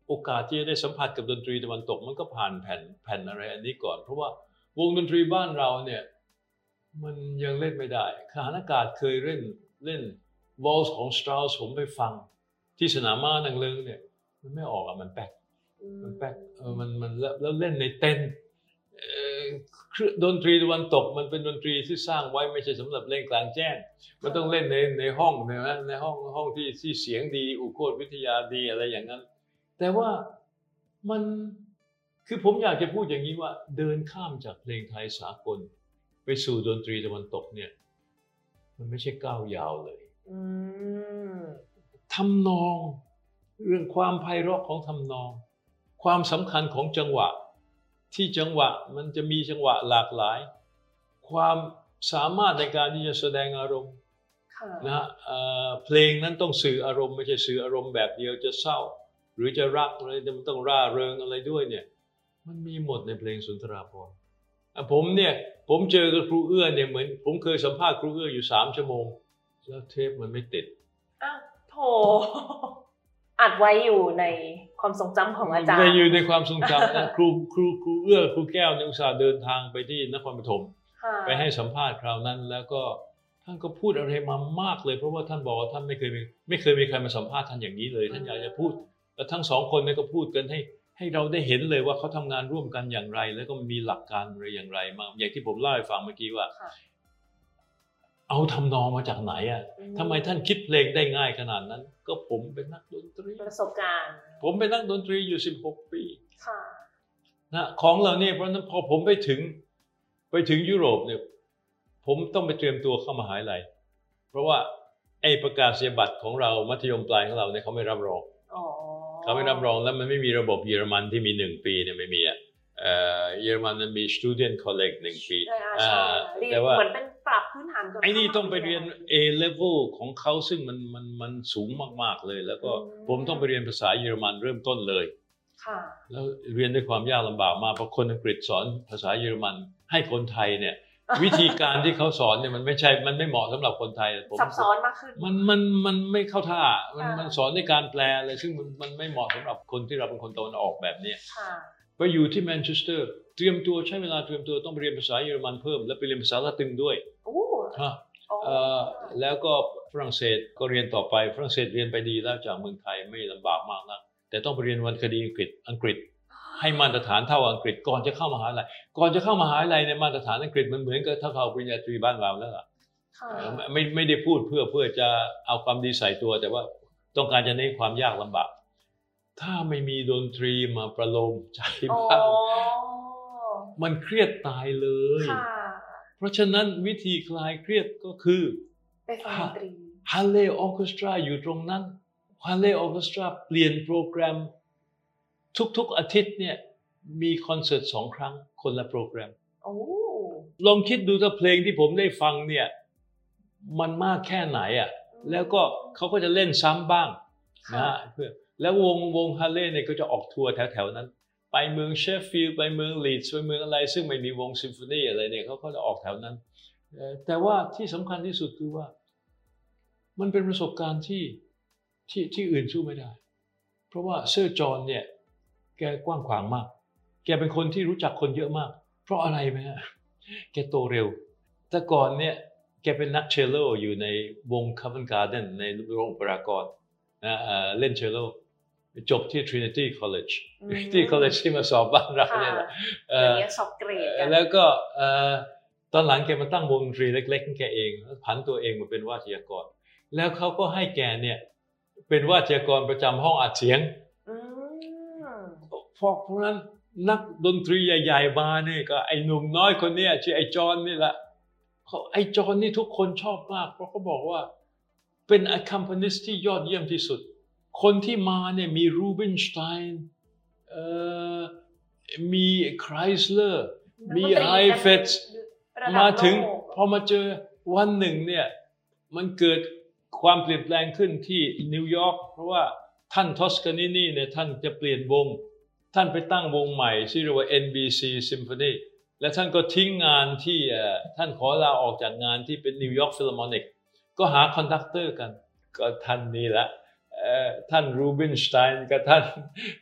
โอกาสที่จะได้สัมผัสกับดนตรีตะวันตก มันก็ผ่านแผ่นแผ่นอะไรอันนี้ก่อน เพราะว่าวงดนตรีบ้านเราเนี่ยมันยังเล่นไม่ได้ขานอากาศเคยเล่นเล่นวอลส์ของสตราสผมไปฟัง ที่สนามม้านางเลิงเนี่ยมันไม่ออกอะมันแป๊ก มันแป๊กเออมันมันแล้วแล้วเล่นในเต็นท์เอ่อเครื่องดนตรีตะวันตกมันเป็นดนตรีที่สร้างไว้ไม่ใช่สำหรับเล่นกลางแจ้ง มันต้องเล่นในในห้องนะในห้องห้องที่ที่เสียงดี อุโคตวิทยาดีอะไรอย่างนั้น แต่ว่ามันคือผมอยากจะพูดอย่างนี้ว่า เดินข้ามจากเพลงไทยสากล ไปสู่ดนตรีตะวันตกเนี่ย มันไม่ใช่ก้าวยาวเลยอืมทำนอง เรื่องความไพเราะของทำนอง ความสำคัญของจังหวะ ที่จังหวะมันจะมีจังหวะหลากหลาย ความสามารถในการที่จะแสดงอารมณ์ค่ะนะฮะเอ่อเพลงนั้นต้องสื่ออารมณ์ไม่ใช่สื่ออารมณ์แบบเดียวจะเศร้า หรือจะรักอะไรมันต้องร่าเริงอะไรด้วยเนี่ยมันมีหมดในเพลงสุนทราภรณ์อะผมเนี่ยผมเจอกับครูเอื้อเนี่ยเหมือนผมเคยสัมภาษณ์ครูเอื้ออยู่สามชั่วโมง แล้วเทปมันไม่ติดอ้าวโถ อัดไว้อยู่ในความทรงจำของอาจารย์แต่อยู่ในความทรงจำนะครูครูครูเอื้อครูแก้วเนี่ยอุตส่าห์เดินทางไปที่นครปฐมค่ะไปให้สัมภาษณ์คราวนั้น แล้วก็ท่านก็พูดอะไรมามากเลย เพราะว่าท่านบอกว่าท่านไม่เคยมีไม่เคยมีใครมาสัมภาษณ์ท่านอย่างนี้เลย ท่านอยากจะพูด แล้วทั้งสองคนเนี่ยก็พูดกันให้ให้เราได้เห็นเลยว่าเขาทำงานร่วมกันอย่างไร แล้วก็มีหลักการอะไรอย่างไรมางอย่างที่ผมเล่าให้ฟังเมื่อกี้ว่าค่ะ เอาทำนองมาจากไหนอะอืทำไมท่านคิดเพลงได้ง่ายขนาดนั้น ก็ผมเป็นนักดนตรีประสบการณ์ ผมเป็นนักดนตรีอยู่ 16 ปีค่ะนะของเราเนี่ยเพราะฉะนั้นพอผมไปถึง ไปถึงยุโรปเนี่ย ผมต้องไปเตรียมตัวเข้ามหาวิทยาลัยเพราะว่าไอ้ประกาศนียบัตรของเรามัธยมปลายของเราเนี่ยเขาไม่รับรองอ๋อเขาไม่รับรองแล้วมันไม่มีระบบเยอรมันที่มีหนึ่งปีเนี่ยไม่มีอะเอ่อเยอรมันมันมี student college หนึ่งปีใช่ค่ะอ่าใช่เรียนแต่ว่าเหมือนเป็น ปรับพื้นฐานก่อนไอ้นี่ข้าต้องไปเรียนมหาวิทยาลั A level ของเขาซึ่งมันมันมันสูงมากๆเลย แล้วก็อืมผมต้องไปเรียนภาษาเยอรมันเริ่มต้นเลยค่ะแล้วเรียนด้วยความยากลำบากมากเพราะคนอังกฤษสอนภาษาเยอรมันให้คนไทยเนี่ยวิธีการที่เขาสอนเนี่ยมันไม่ใช่ มันไม่เหมาะสำหรับคนไทยผมซับซ้อนมากขึ้น มันมันมันไม่เข้าท่า มันค่ะมันสอนในการแปลอะไรซึ่งมันมันไม่เหมาะสำหรับคนที่เราเป็นคนตะวันออกแบบเนี้ยค่ะไปอยู่ที่แมนเชสเตอร์ เตรียมตัวใช้เวลาเตรียมตัวต้องไปเรียนภาษาเยอรมันเพิ่ม แล้วไปเรียนภาษาละตึงด้วย โอ้ฮะอ๋อเอ่อแล้วก็ฝรั่งเศสก็เรียนต่อไปฝรั่งเศสเรียนไปดีแล้วจากเมืองไทยไม่ลำบากมากนักแต่ต้องไปเรียนวรรณคดีอังกฤษอังกฤษ ให้มาตรฐานเท่าอังกฤษก่อนจะเข้ามหาลัยก่อนจะเข้ามหาลัยในยมาตรฐานอังกฤษมันเหมือนกับเท่าๆปริญญาตรีบ้านเราแล้วล่ะค่ะเออไม่ไม่ไม่ได้พูดเพื่อเพื่อจะเอาความดีใส่ตัว แต่ว่าต้องการจะเน้นความยากลำบาก ถ้าไม่มีดนตรีมาประโลมใจอ๋อบ้างมันเครียดตายเลยค่ะ เพราะฉะนั้นวิธีคลายเครียดก็คือไปฟังดนตรีฮันเล่ออเคสตราอยู่ตรงนั้นฮันเล่ออเคสตราเปลี่ยนโปรแกรม ทุกๆอาทิตย์เนี่ยมีคอนเสิร์ตสองครั้งคนละโปรแกรมโอ้ลองคิดดูถ้าเพลงที่ผมได้ฟังเนี่ยมันมากแค่ไหนอะแล้วก็เขาก็จะเล่นซ้ำบ้างนะค่ะฮะเพื่อแล้ววงวงฮันเล่เนี่ยก็จะออกทัวร์แถวๆนั้น ไปเมืองเชฟฟิลด์ไปเมืองลีดส์ไปเมืองอะไร ซึ่งไม่มีวงซิมโฟนีอะไรเนี่ยเขาก็จะออกแถวนั้น แต่ว่าที่สำคัญที่สุดคือว่า มันเป็นประสบการณ์ที่ที่ที่อื่นสู้ไม่ได้ เพราะว่าเซอร์จอห์นเนี่ยแกกว้างขวางมาก แกเป็นคนที่รู้จักคนเยอะมาก เพราะอะไรไหมฮะแกโตเร็ว แต่ก่อนเนี่ยแกเป็นนักเชลโลอยู่ในวงคา v ันการ์เดนในโรงปรากรนะเออเล่นเชลโล จบที่ Trinity College อืมที่ College ที่มาสอบบ้านเราเนี่ยแหละเอ่เดี๋ยวอนี้สอบเกรดกันแล้วก็เอ่อตอนหลังแกมาตั้งวงดนตรีเล็กๆของแกเองผันตัวเองมาเป็นวาทยากร แล้วเขาก็ให้แกเนี่ยเป็นวาทยากรประจำห้องอัดเสียงอืมพอเพราะฉะนั้นนักดนตรีใหญ่ๆมาเนี่ยก็ไอ้หนุ่มน้อยคนเนี้ยชื่อไอ้จอนนี่แหละเขาไอ้จอนนี่ทุกคนชอบมาก เพราะเขาบอกว่าเป็น accompanist ที่ยอดเยี่ยมที่สุด คนที่มาเนี่ยมีรูบินสไตน์เอ่อมีไครสเลอร์มี Heifetz ระดับมาถึงโลกพอมาเจอวันหนึ่งเนี่ยมันเกิดความเปลี่ยนแปลงขึ้นที่นิวยอร์กเพราะว่าท่านทอสกานินีเนี่ยท่านจะเปลี่ยนวง ท่านไปตั้งวงใหม่ชื่อเรียกว่า NBC Symphony และท่านก็ทิ้งงานที่เอ่อท่านขอลาออกจากงานที่เป็นนิวยอร์กฟิล h ร์ r ม n นิกก็หา conductor กัน ก็ท่านนี่แหละเอ่อ ท่านรูบินสไตน์กับท่าน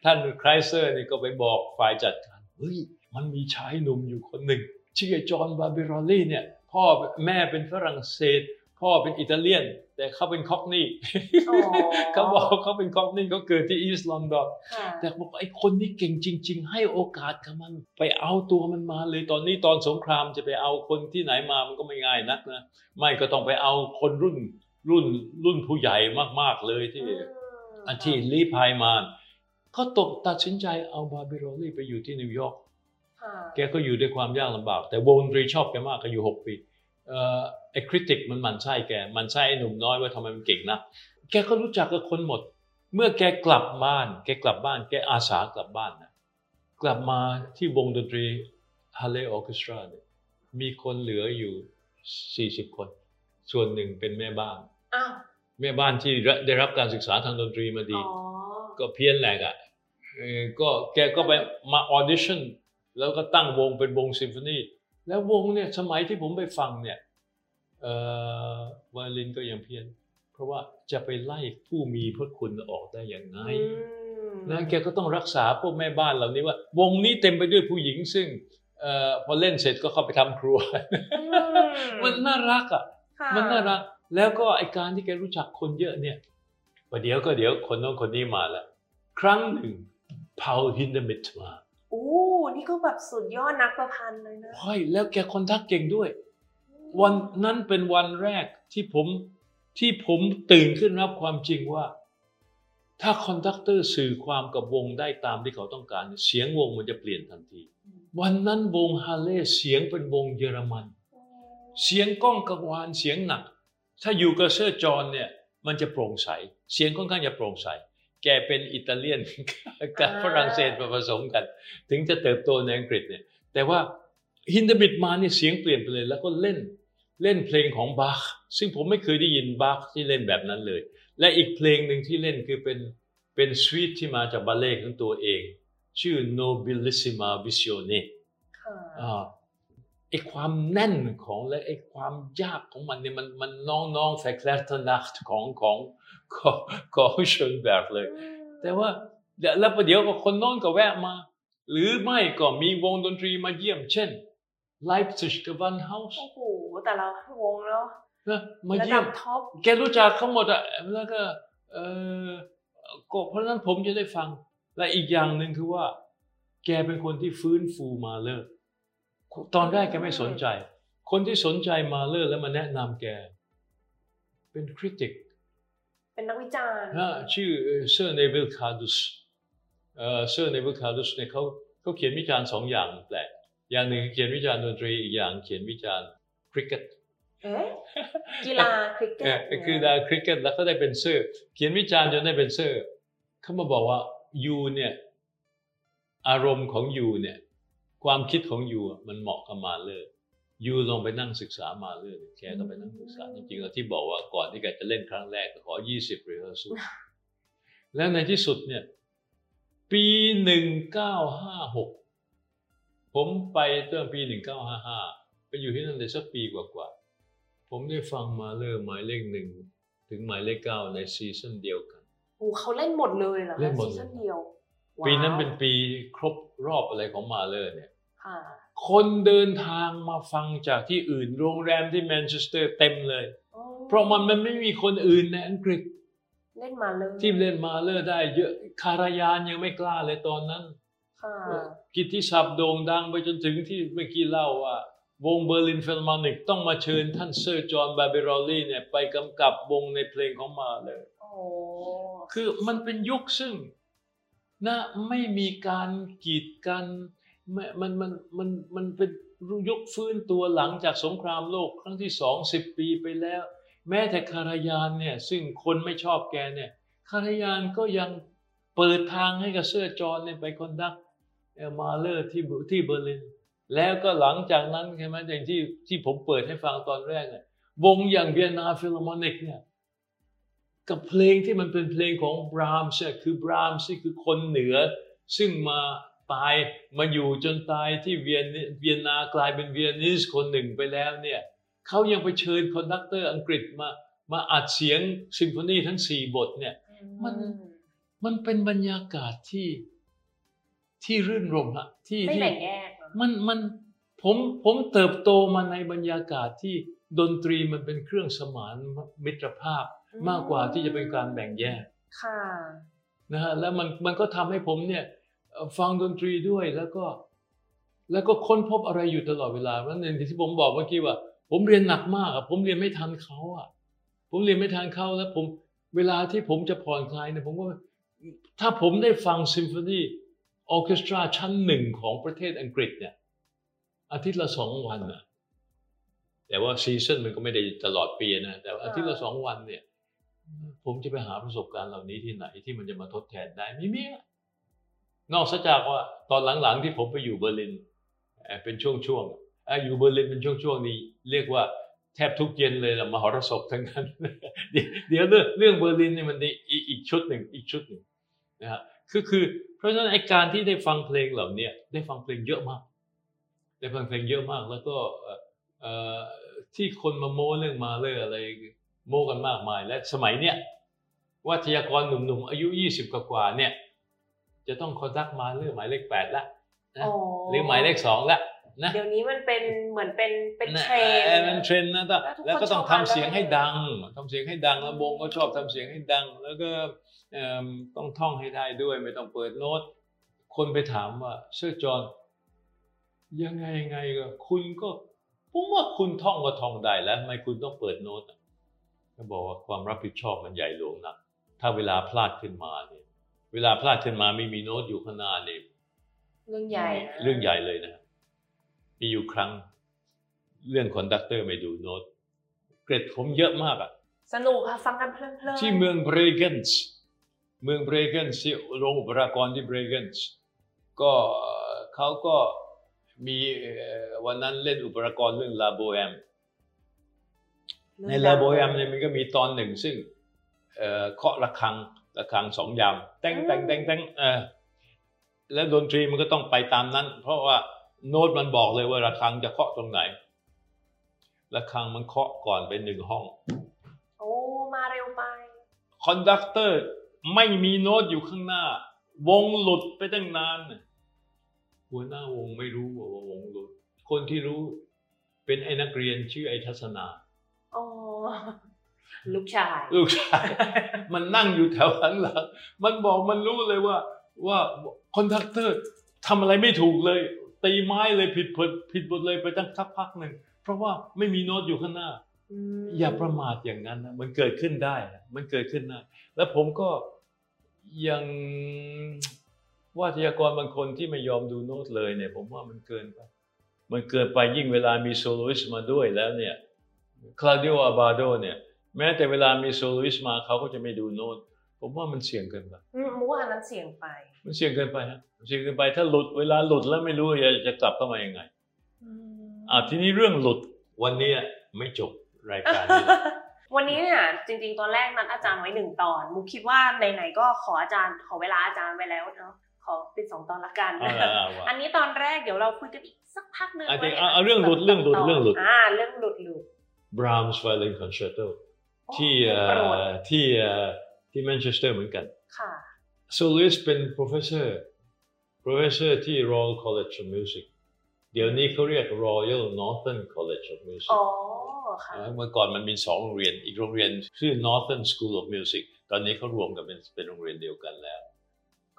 ท่านไครเซอร์นี่ก็ไปบอกฝ่ายจัดการเฮ้ยมันมีชายหนุ่มอยู่คนหนึ่งชื่อจอห์นบาร์บิรอลลี่เนี่ยพ่อแม่เป็นฝรั่งเศส พ่อเป็นอิตาเลียน แต่เขาเป็น Cockney อ๋อเขาบอกเขาเป็น Cockney เขาเกิดที่ East London ค่ะแต่บอกว่าไอ้คนนี้เก่งจริง ๆ ให้โอกาสกับมันไปเอาตัวมันมาเลยตอนนี้ตอนสงครามจะไปเอาคนที่ไหนมามันก็ไม่ง่ายนักนะไม่ก็ต้องไปเอาคนรุ่นรุ่นรุ่นผู้ใหญ่มากๆเลยที่ อืมอันที่ลีพายมาเขาตกตัดสินใจเอาบาร์บิรอลลี่ไปอยู่ที่นิวยอร์กค่ะแกก็อยู่ด้วยความยากลำบาก แต่วงดนตรีชอบแกมากก็อยู่หกปีเอ่อไอ้ critic มันหมันไส้แกหมันไส้ไอ้หนุ่มน้อยว่าทำไมมันเก่งนะแกก็รู้จักกับคนหมด เมื่อแกกลับบ้าน แกกลับบ้าน แกอาสากลับบ้านนะกลับมาที่วงดนตรี Hallé Orchestra เนี่ยมีคนเหลืออยู่ 40 คน ส่วนหนึ่งเป็นแม่บ้านอ้าว แม่บ้านที่ได้รับการศึกษาทางดนตรีมาดีอ๋อก็เพี้ยนแหลกอะเออก็แกก็ไปมาออดิชั่นแล้วก็ตั้งวงเป็นวงซิมโฟนีแล้ววงเนี่ยสมัยที่ผมไปฟังเนี่ยเอ่อไวโอลินก็ยังเพี้ยน เพราะว่าจะไปไล่ผู้มีพระคุณออกได้อย่างไงอืมนะแกก็ต้องรักษาพวกแม่บ้านเหล่านี้ว่า วงนี้เต็มไปด้วยผู้หญิงซึ่งเอ่อพอเล่นเสร็จก็เข้าไปทำครัวอืมันน่ารักอะค่ะมันน่ารัก แล้วก็ไอ้การที่แกรู้จักคนเยอะเนี่ยประเดี๋ยวก็เดี๋ยวคนโน้นคนนี้มาแล้วครั้งหนึ่งพอลฮินเดมิทมาโอ้นี่ก็แบบสุดยอดนักประพันธ์เลยนะเฮ้ยแล้วแก conduct เก่งด้วย วันนั้นเป็นวันแรกที่ผมที่ผมตื่นขึ้นรับความจริงว่า ถ้า conductor สื่อความกับวงได้ตามที่เขาต้องการ เสียงวงมันจะเปลี่ยนทันที วันนั้นวงฮาเล่เสียงเป็นวงเยอรมัน เสียงก้องกังวานเสียงหนัก ถ้าอยู่กับเซอร์จอห์นเนี่ยมันจะโปร่งใส เสียงค่อนข้างจะโปร่งใส แกเป็นอิตาเลียนกับฝรั่งเศสมาผสมกัน ถึงจะเติบโตในอังกฤษเนี่ยแต่ว่าฮินเดบิดมาเนี่ยเสียงเปลี่ยนไปเลยแล้วก็เล่นเล่นเพลงของบาคซึ่งผมไม่เคยได้ยินบาคที่เล่นแบบนั้นเลย และอีกเพลงหนึ่งที่เล่นคือเป็นเป็นสวีทที่มาจากบัลเล่ต์ของตัวเอง ชื่อ Nobilissima Visione ค่ะอ่า ไอ้ความแน่นของและไอ้ความยากของมันเนี่ยมันมันน้องน้องแฟกแลตนักของของของของเชนแบกเลย แต่ว่าเดี๋ยวแล้วประเดี๋ยวก็คนโน้นก็แวะมา หรือไม่ก็มีวงดนตรีมาเยี่ยม เช่น Leipzig กับ Van House โอ้โหแต่ละวงแล้วนะมาระเยี่ดัยบมท็อปแกรู้จักเขาหมดอะแล้วก็เออก็เพราะฉะนั้นผมจะได้ฟัง และอีกอย่างหนึ่งคือว่า แกเป็นคนที่ฟื้นฟูมาเลอร์ ตอนแรกแกไม่สนใจ คนที่สนใจมาเลอร์แล้วมาแนะนำแก เป็น critic เป็นนักวิจารณ์นะชื่อเซอร์เนวิลคาร์ดัสเอ่อเซอร์เนวิลคาร์ดัสเนี่ยเขาเขาเขียนวิจารณ์สองอย่างแปลก อย่างหนึ่งเขียนวิจารณ์ดนตรีอีกอย่างเขียนวิจารณ์คริกเก็ตเอ๊ะกีฬาคริกเก็เอตอคือดาวคริกเก็ตแล้วก็ได้เป็นเซอร์เขียนวิจารณ์จนได้เป็นเซอร์เขามาบอกว่า you เนี่ยอารมณ์ของ you เนี่ย ความคิดของ you อะมันเหมาะกับมาเลอร์ you ลองไปนั่งศึกษามาเลอร์แกก็ไปนั่งศึกษาจริงๆแล้วที่บอกว่าก่อนที่แกจะเล่นครั้งแรกก็ขอ 20 rehearsal แล้วในที่สุดเนี่ย ปี 1956 ผมไปเริ่มปี 1955 ไปอยู่ที่นั่นได้สักปีกว่าๆ ผมได้ฟังมาเลอร์หมายเลขหนึ่งถึงหมายเลขเก้าใน season เดียวกันโอ้เขาเล่นหมดเลยเหรอคะเล่นหมดเลย season เดียวว้าวปีนั้นเป็นปีครบรอบอะไรของมาเลอร์เนี่ย ค่ะคนเดินทางมาฟังจากที่อื่น โรงแรมที่แมนเชสเตอร์เต็มเลยอ๋อเพราะมันมันไม่มีคนอื่นในอังกฤษเล่นมาเลอร์ที่เล่นมาเลอร์ได้เยอะคารายานยังไม่กล้าเลยตอนนั้นค่ะกิตติศัพท์โด่งดังไปจนถึงที่เมื่อกี้เล่าว่าวงเบอร์ลินฟิลมอนิกต้องมาเชิญท่านเซอร์จอห์นบาเบรอลลี่เนี่ยไปกำกับวงในเพลงของมาเลอร์โอ้คือมันเป็นยุคซึ่งนะไม่มีการกีดกันไม่มันมันมันมันเป็นยุคฟื้นตัวหลังจากสงครามโลก ครั้งที่สองสิบปีไปแล้ว แม้แต่คารายานเนี่ยซึ่งคนไม่ชอบแกเนี่ยคารายานก็ยังเปิดทางให้กับเซอร์จอนเนี่ยไป conductเอ่อมาเลอร์ที่ที่เบอร์ลิน แล้วก็หลังจากนั้นใช่ไหมอย่างที่ที่ผมเปิดให้ฟังตอนแรกเนี่ยวงอย่างเวียนนาฟิลโมนิกเนี่ยกับเพลงที่มันเป็นเพลงของบรามส์คือ บรามส์คือคนเหนือซึ่งมา ตายมาอยู่จนตายที่เวียนเวียนนากลายเป็น Viennese คนหนึ่งไปแล้วเนี่ยเขายังไปเชิญ conductor อังกฤษมามาอัดเสียงซิมโฟนีทั้งสี่บทเนี่ยมันมันเป็นบรรยากาศที่ที่รื่นรมอะที่ไม่ที่แบ่งแยกเนอะมันมันผมผมเติบโตมาในบรรยากาศที่ดนตรีมันเป็นเครื่องสมานมิตรภาพมากกว่าที่จะเป็นการแบ่งแยกค่ะนะฮะแล้วมันมันก็ทำให้ผมเนี่ยเอ่อ ฟังดนตรีด้วยแล้วก็ แล้วก็ค้นพบอะไรอยู่ตลอดเวลานั่นเองที่ผมบอกเมื่อกี้ว่า ผมเรียนหนักมากอะผมเรียนไม่ทันเขาอะผมเรียนไม่ทันเขาแล้ว ผมเวลาที่ผมจะผ่อนคลายเนี่ยผมก็ถ้าผมได้ฟังซิมโฟนีออเคสตราชั้นหนึ่งของประเทศอังกฤษเนี่ยอาทิตย์ละสองวันนะแต่ว่า season มันก็ไม่ได้ตลอดปีนะแต่ว่าอาทิตย์ละสองวันเนี่ย ผมจะไปหาประสบการณ์เหล่านี้ที่ไหนที่มันจะมาทดแทนได้ไม่มีอะ นอกจากว่าตอนหลังๆที่ผมไปอยู่เบอร์ลินเป็นช่วงๆออยู่เบอร์ลินเป็นช่วงๆนี้เรียกว่าแทบทุกเย็นเลยละมหรสพทั้งนั้น เดี๋ยวเรื่องเบอร์ลินเนี่ยมันอีอีอีกชุดหนึ่งอีกชุดหนึ่งนะฮะคือคือ เพราะฉะนั้นไอการที่ได้ฟังเพลงเหล่านี้ได้ฟังเพลงเยอะมาก ได้ฟังเพลงเยอะมาก แล้วก็ที่คนมาโม้เรื่องมาเลยอะไรโม้กันมากมาย และสมัยเนี้ยวัทยากรหนุ่มๆอายุยี่สิบกว่าเนี่ย จะต้องคอนดักมาเรื่องหมายเลขแปดละนะโอ้หรือหมายเลขสองละนะเดี๋ยวนี้มันเป็นเหมือนเป็นเป็นนะเทรนเออเป็นเทรนด์นะแต่แล้วทุกคนแล้วก็ต้องชอบทำเสียงให้อ่านดังทำเสียงให้ดังแล้ววงก็ชอบทำเสียงให้ดัง แล้วก็เอิ่มต้องท่องให้ได้ด้วยไม่ต้องเปิดโน้ต คนไปถามว่าเซอร์จอห์นยังไงยังไงก็คุณก็ผมว่าคุณท่องก็ท่องได้แล้วทำไมคุณต้องเปิดโน้ตอะก็บอกว่าความรับผิดชอบมันใหญ่หลวงนะถ้าเวลาพลาดขึ้นมาเนี่ย เวลาพลาดขึ้นมาไม่มีโน้ตอยู่ข้างหน้าเนี่ยเรื่องใหญ่นะเรื่องใหญ่เลยนะ มีอยู่ครั้ง เรื่อง conductor ไม่ดูโน้ต เกร็ดผมเยอะมากอะสนุกค่ะ ฟังกันเพลินๆที่เมืองเบรเกนส์เมืองเบรเกนส์ที่โรงอุปรากรที่เบรเกนส์ก็เขาก็มีเอ่อวันนั้นเล่นอุปรากรเรื่องลาโบแอมในลาโบแอมเนี่ยมันก็มีตอนหนึ่งซึ่งเอ่อเคาะระฆัง ระฆังสองยามแตงแตงแตงแตงเออแล้วดนตรีมันก็ต้องไปตามนั้น เพราะว่าโน้ตมันบอกเลยว่าระฆังจะเคาะตรงไหนระฆังมันเคาะก่อนไปหนึ่งห้อง โอ้มาเร็วไป conductor ไม่มีโน้ตอยู่ข้างหน้า วงหลุดไปตั้งนานน่ะหัวหน้าวงไม่รู้ว่าวงหลุด คนที่รู้เป็นไอ้นักเรียนชื่อไอ้ทัศนาโอ้ ลูกชาย ลูกชาย มันนั่งอยู่แถวหลังๆมันบอกมันรู้เลยว่า ว่า conductor ทำอะไรไม่ถูกเลย ตีไม้เลยผิดผิดผิดหมดเลยไปตั้งสักพักหนึ่งเพราะว่าไม่มีโน้ตอยู่ข้างหน้าอย่าประมาทอย่างนั้นนะมันเกิดขึ้นได้นะมันเกิดขึ้นได้แล้วผมก็ยังว่าวาทยกรบางคนที่ไม่ยอมดูโน้ตเลยเนี่ย ผมว่ามันเกินไป มันเกินไปยิ่งเวลามี soloist มาด้วยแล้วเนี่ยคลาดิโออาบาโดเนี่ย แม้แต่เวลามี soloist มาเขาก็จะไม่ดูโน้ตผมว่ามันเสี่ยงเกินไปอืมมูว่าอันนั้นเสี่ยงไป มันเสี่ยงเกินไปฮะมันเสี่ยงเกินไปถ้าหลุดเวลาหลุดแล้วไม่รู้จะจะกลับเข้ามายังไงอืมอ่าทีนี้เรื่องหลุดวันเนี้ยไม่จบรายการนี้วันนี้เนี่ยจริงๆตอนแรกนัดอาจารย์ไว้หนึ่งตอนมูคิดว่าไหนๆก็ขออาจารย์ขอเวลาอาจารย์ไว้แล้วเนาะขอเป็นสองตอนละกันเอาละเอาละอันนี้ตอนแรกเดี๋ยวเราคุยกันอีกสักพักหนึ่งอะว่าเดี๋ยวนี่ยเอาเอาเรื่องหลุดเรื่องหลุดแต่เรื่องหลุดอ่าเรื่องหลุดหลุด Brahms Violin Concerto โอ้ ที่เพลงเอ่โปรดอที่เอ่อที่แมนเชสเตอร์เหมือนกันค่ะ soloist เป็น professor professor ที่ Royal College of Music เดี๋ยวนี้เขาเรียก Royal Northern College of Music อ๋อค่ะเอ่อเมื่อก่อนมันมีสองโรงเรียน อีกโรงเรียนชื่อ Northern School of Music ตอนนี้เขารวมกันเป็นเป็นโรงเรียนเดียวกันแล้ว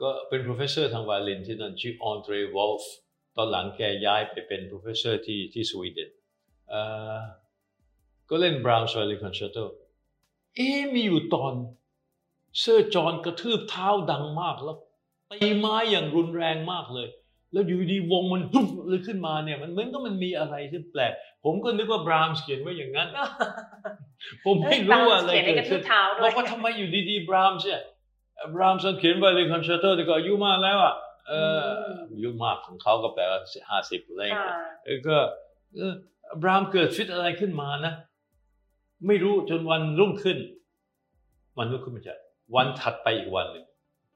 ก็เป็น professor ทางไวโอลินที่นั่นชื่อออนเดรวอลฟ์ตอนหลังแกย้ายไปเป็น professor ที่ที่สวีเดนเอ่อก็เล่น Brown s w i l i n Concerto เอ๊ะมีอยู่ตอนเซอร์จอห์นกระทืบเท้าดังมากแล้วตีไม้อย่างรุนแรงมากเลย แล้วอยู่ดีวงมันฮึบเลยขึ้นมาเนี่ย มันเหมือนก็มันมีอะไรที่แปลก ผมก็นึกว่าบรามส์เขียนไว้อย่างนั้น ผมไม่รู้อะไรเขียนในเกิกดระทืขึ้บนเท้าบด้วอยกว่าทำไมอยู่ดีๆบรามส์เนี่ยบรามส์เขียนไวโอลินคอนแชร์โตแต่ก็อายุมากแล้วอะเอออายุมากของเขาก็แปลว่าห้าสิบอะไรอย่างค่ะเงี้ยเออก็เออบรามเกิดฟิตอะไรขึ้นมานะ ไม่รู้จนวันรุ่งขึ้น วันรุ่งขึ้นไม่ใช่วันถัดไปอีกวันหนึ่ง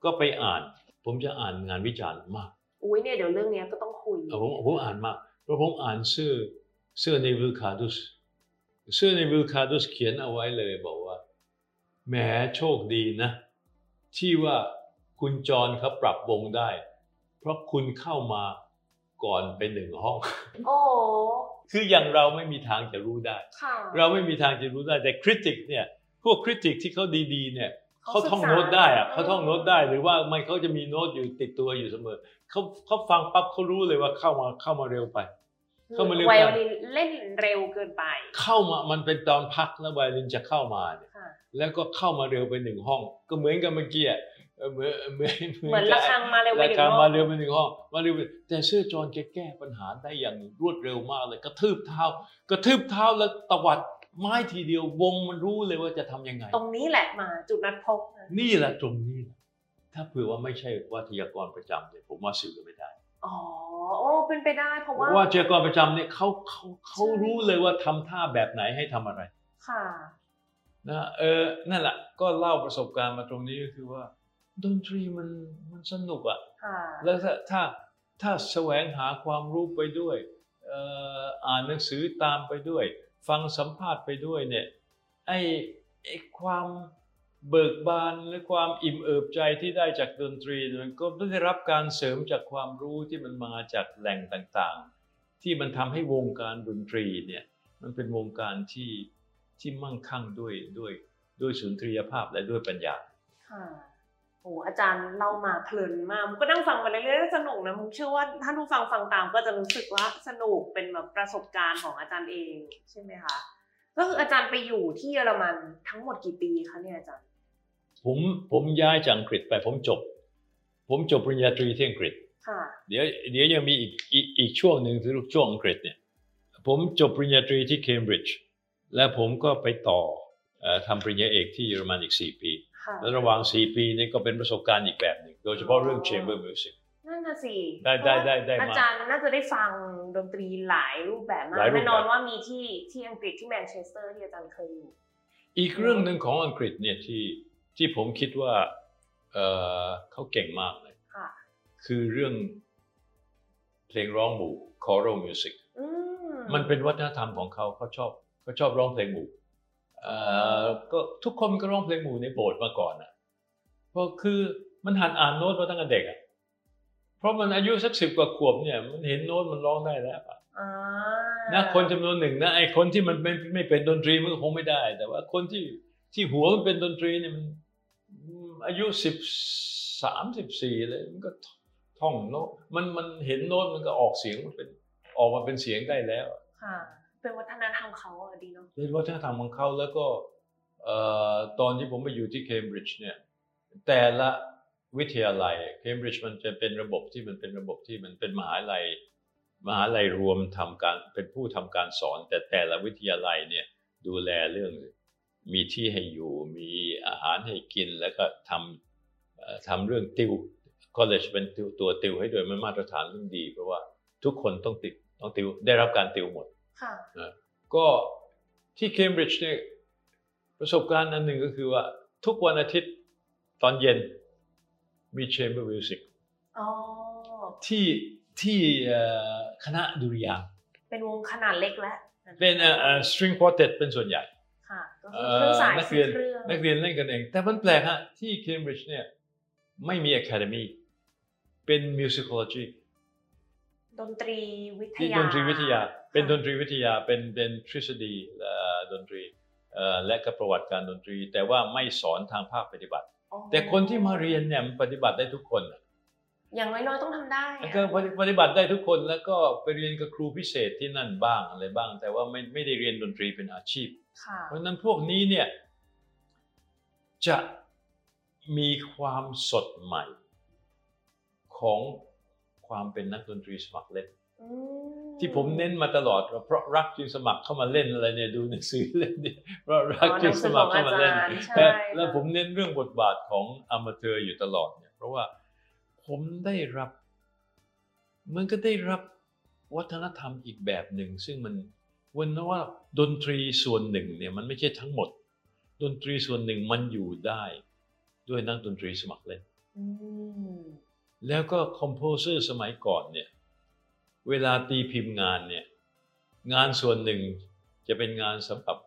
ก็ไปอ่าน ผมจะอ่านงานวิจารณ์มากอุ้ยเนี่ยเดี๋ยวเรื่องเนี้ยก็ต้องคุยเออผมผมอ่านมากเพราะผมอ่านเสื้อเสื้อในวิลคาดุสเสื้อในวิลคาดุสเขียนเอาไว้เลยบอกว่าแหมโชคดีนะ ที่ว่าคุณจรเขาปรับวงได้ เพราะคุณเข้ามาก่อนไปหนึ่งห้อง โอ้ คืออย่างเราไม่มีทางจะรู้ได้ค่ะเราไม่มีทางจะรู้ได้แต่คริติกเนี่ยพวกคริติกที่เขาดีๆเนี่ยเขาเขาท่องศึกษาโน้ตได้อะอืมเขาท่องโน้ตได้หรือว่าไม่เขาจะมีโน้ตอยู่ติดตัวอยู่เสมอเขาเขาฟังปั๊บเขารู้เลยว่าเข้ามาเข้ามาเร็วไป เข้ามาเร็วไวกันโอลินเล่นเร็วเกินไป เข้ามามันเป็นตอนพักแล้วไวโอลินจะเข้ามาเนี่ยค่ะแล้วก็เข้ามาเร็วไปหนึ่งห้อง ก็เหมือนกับเมื่อกี้อะ เออเหมือนเหมือนเหมือนระฆังมาเร็วไปราหนึ่คางรอบมาเร็วไปหนึ่งห้องมาเร็วไปแต่เสื้อจอนแกแก้ปัญหาได้อย่างรวดเร็วมากเลย กระทืบเท้า กระทืบเท้าแล้วตวัดไม้ทีเดียววงมันรู้เลยว่าจะทำยังไง ตรงนี้แหละมาจุดนัดพบนะนี่แหละตรงนี้แหละถ้าเผื่อว่าไม่ใช่วัทยากรประจำเนี่ยผมว่าสื่อไม่ได้อ๋อโอ้เป็นไปได้เพราะว่าว่าวิทยากรประจำเนี่ยเขาเขาเขาใช่รู้เลยว่าทำท่าแบบไหนให้ทำอะไร ค่ะนะเออนั่นแหละก็เล่าประสบการณ์มาตรงนี้ก็คือว่า ดนตรีมันมันสนุกอะค่ะแล้วถ้าถ้าถ้าแสวงหาความรู้ไปด้วยเอ่ออ่านหนังสือตามไปด้วย ฟังสัมภาษณ์ไปด้วยเนี่ยไอ้ไอ้ความเบิกบานหรือความอิ่มเอิบใจที่ได้จากดนตรีเนี่ยมันก็ได้รับการเสริมจากความรู้ที่มันมาจากแหล่งต่างๆ ที่มันทำให้วงการดนตรีเนี่ยมันเป็นวงการที่ที่มั่งคั่งด้วยด้วยด้วยสุนทรียภาพและด้วยปัญญาค่ะ โอ้อาจารย์เล่ามาเพลินมากมุกก็นั่งฟังไปเรื่อยๆสนุกนะมุกเชื่อว่าท่านผู้ฟังฟังตามก็จะรู้สึกว่าสนุกเป็นแบบประสบการณ์ของอาจารย์เองใช่ไหมคะก็คืออาจารย์ไปอยู่ที่เยอรมันทั้งหมดกี่ปีคะเนี่ยอาจารย์ผมผมย้ายจากอังกฤษไปผมจบ ผมจบปริญญาตรีที่อังกฤษค่ะเดี๋ยวเดี๋ยวยังมีอีกอีกอีกช่วงหนึ่งคือช่วงอังกฤษเนี่ยผมจบปริญญาตรีที่เคมบริดจ์และผมก็ไปต่อเอ่อทำปริญญาเอกที่เยอรมันอีก 4 ปีค่ะ และระหว่าง 4 ปีนี้ก็เป็นประสบการณ์อีกแบบหนึ่ง โดยเฉพาะเรื่อง chamber music นั่นน่ะสิได้ได้ได้ได้มาอาจารย์น่าจะได้ฟังดนตรีหลายรูปแบบมาหลากยรูปแบบแน่นอนว่ามีที่ที่อังกฤษที่แมนเชสเตอร์ที่อาจารย์เคยอยู่อีกเรื่องหนึ่งของอังกฤษเนี่ยที่ที่ผมคิดว่าเอ่อเขาเก่งมากเลยค่ะคือเรื่องเพลงร้องหมู่ choral music อืมมันเป็นวัฒนธรรมของเขาเขาชอบเขาชอบร้องเพลงหมู่เอ่อ ก็ทุกคนก็ร้องเพลงหมู่ในโบสถ์มาก่อนอะเพราะคือมันหันอ่านโน้ตมาตั้งแต่เด็กอะเพราะมันอายุสักสิบกว่าขวบเนี่ย มันเห็นโน้ตมันร้องได้แล้วอะอ่านะคนจำนวนหนึ่งนะไอ้คนที่มันไม่ไม่เป็นดนตรีมันก็คงไม่ได้ แต่ว่าคนที่ที่หัวมันเป็นดนตรีเนี่ยมันอายุสิบสามสิบสี่เลยมันก็ท่องโน้ตมันมันเห็นโน้ตมันก็ออกเสียงมันเป็นออกมาเป็นเสียงได้แล้วค่ะ เป็นวัฒนธรรมเขาอะดีเนาะเป็นวัฒนธรรมของเขาแล้วก็เอ่อตอนที่ผมไปอยู่ที่เคมบริดจ์เนี่ย แต่ละวิทยาลัยเคมบริดจ์มันจะเป็นระบบที่มันเป็นระบบที่มันเป็นมหาลัยมหาลัยรวมทำการเป็นผู้ทำการสอน แต่แต่ละวิทยาลัยเนี่ยดูแลเรื่องมีที่ให้อยู่มีอาหารให้กินแล้วก็ทำทำเรื่องติว college เป็นตัวติวให้โดยมันมาตรฐานเรื่องดี เพราะว่าทุกคนต้องติดต้องติวได้รับการติวหมด ค่ะก็ที่เคมบริดจ์เนี่ยประสบการณ์อันหนึ่งก็คือว่า ทุกวันอาทิตย์ตอนเย็นมี chamber music อ๋อที่ที่เอ่อคณะดุริยางค์เป็นวงขนาดเล็กแล้ว เป็นเอ่อเอ่อ string quartet เป็นส่วนใหญ่ค่ะก็คืเอ่อเครื่องอสายนักเรียนเครื่องนักเรียนเล่นกันเอง แต่มันแปลกฮะที่เคมบริดจ์เนี่ยไม่มี academy เป็น musicology ดนตรีวิทที่ยาดนตรีวิทยา เป็นดนค่ะตรีวิทยาเป็นเป็นทฤษฎีเอ่อดนตรีและก็ประวัติการดนตรี แต่ว่าไม่สอนทางภาคปฏิบัติ แต่คนที่มาเรียนเนี่ยมันปฏิบัติได้ทุกคน อย่างน้อยๆต้องทำได้ก็ปฏิบัติได้ทุกคนแล้วก็ไปเรียนกับครูพิเศษที่นั่นบ้างอะไรบ้าง แต่ว่าไม่ไม่ได้เรียนดนตรีเป็นอาชีพ เพราะนั้นพวกนี้เนี่ยจะมีความสดใหม่ของความเป็นนักดนตรีสมัครเล่น ที่ผมเน้นมาตลอดว่าเพราะรักจึงสมัครเข้ามาเล่นอะไรเนี่ยดูหนังสือเล่นเนี่ยเพราะรักจึงสมัครเข้ามาเล่นแล้วผมเน้นเรื่องบทบาทของอมเตอร์อยู่ตลอดเนี่ยเพราะว่าผมได้รับมันก็ได้รับวัฒนธรรมอีกแบบหนึ่ง ซึ่งมันวันนั้นว่าดนตรีส่วนหนึ่งเนี่ยมันไม่ใช่ทั้งหมด ดนตรีส่วนหนึ่งมันอยู่ได้ด้วยนักดนตรีสมัครเล่นแล้วก็คอมโพเซอร์สมัยก่อนเนี่ย เวลาตีพิมพ์งานเนี่ย งานส่วนหนึ่งจะเป็นงานสำหรับ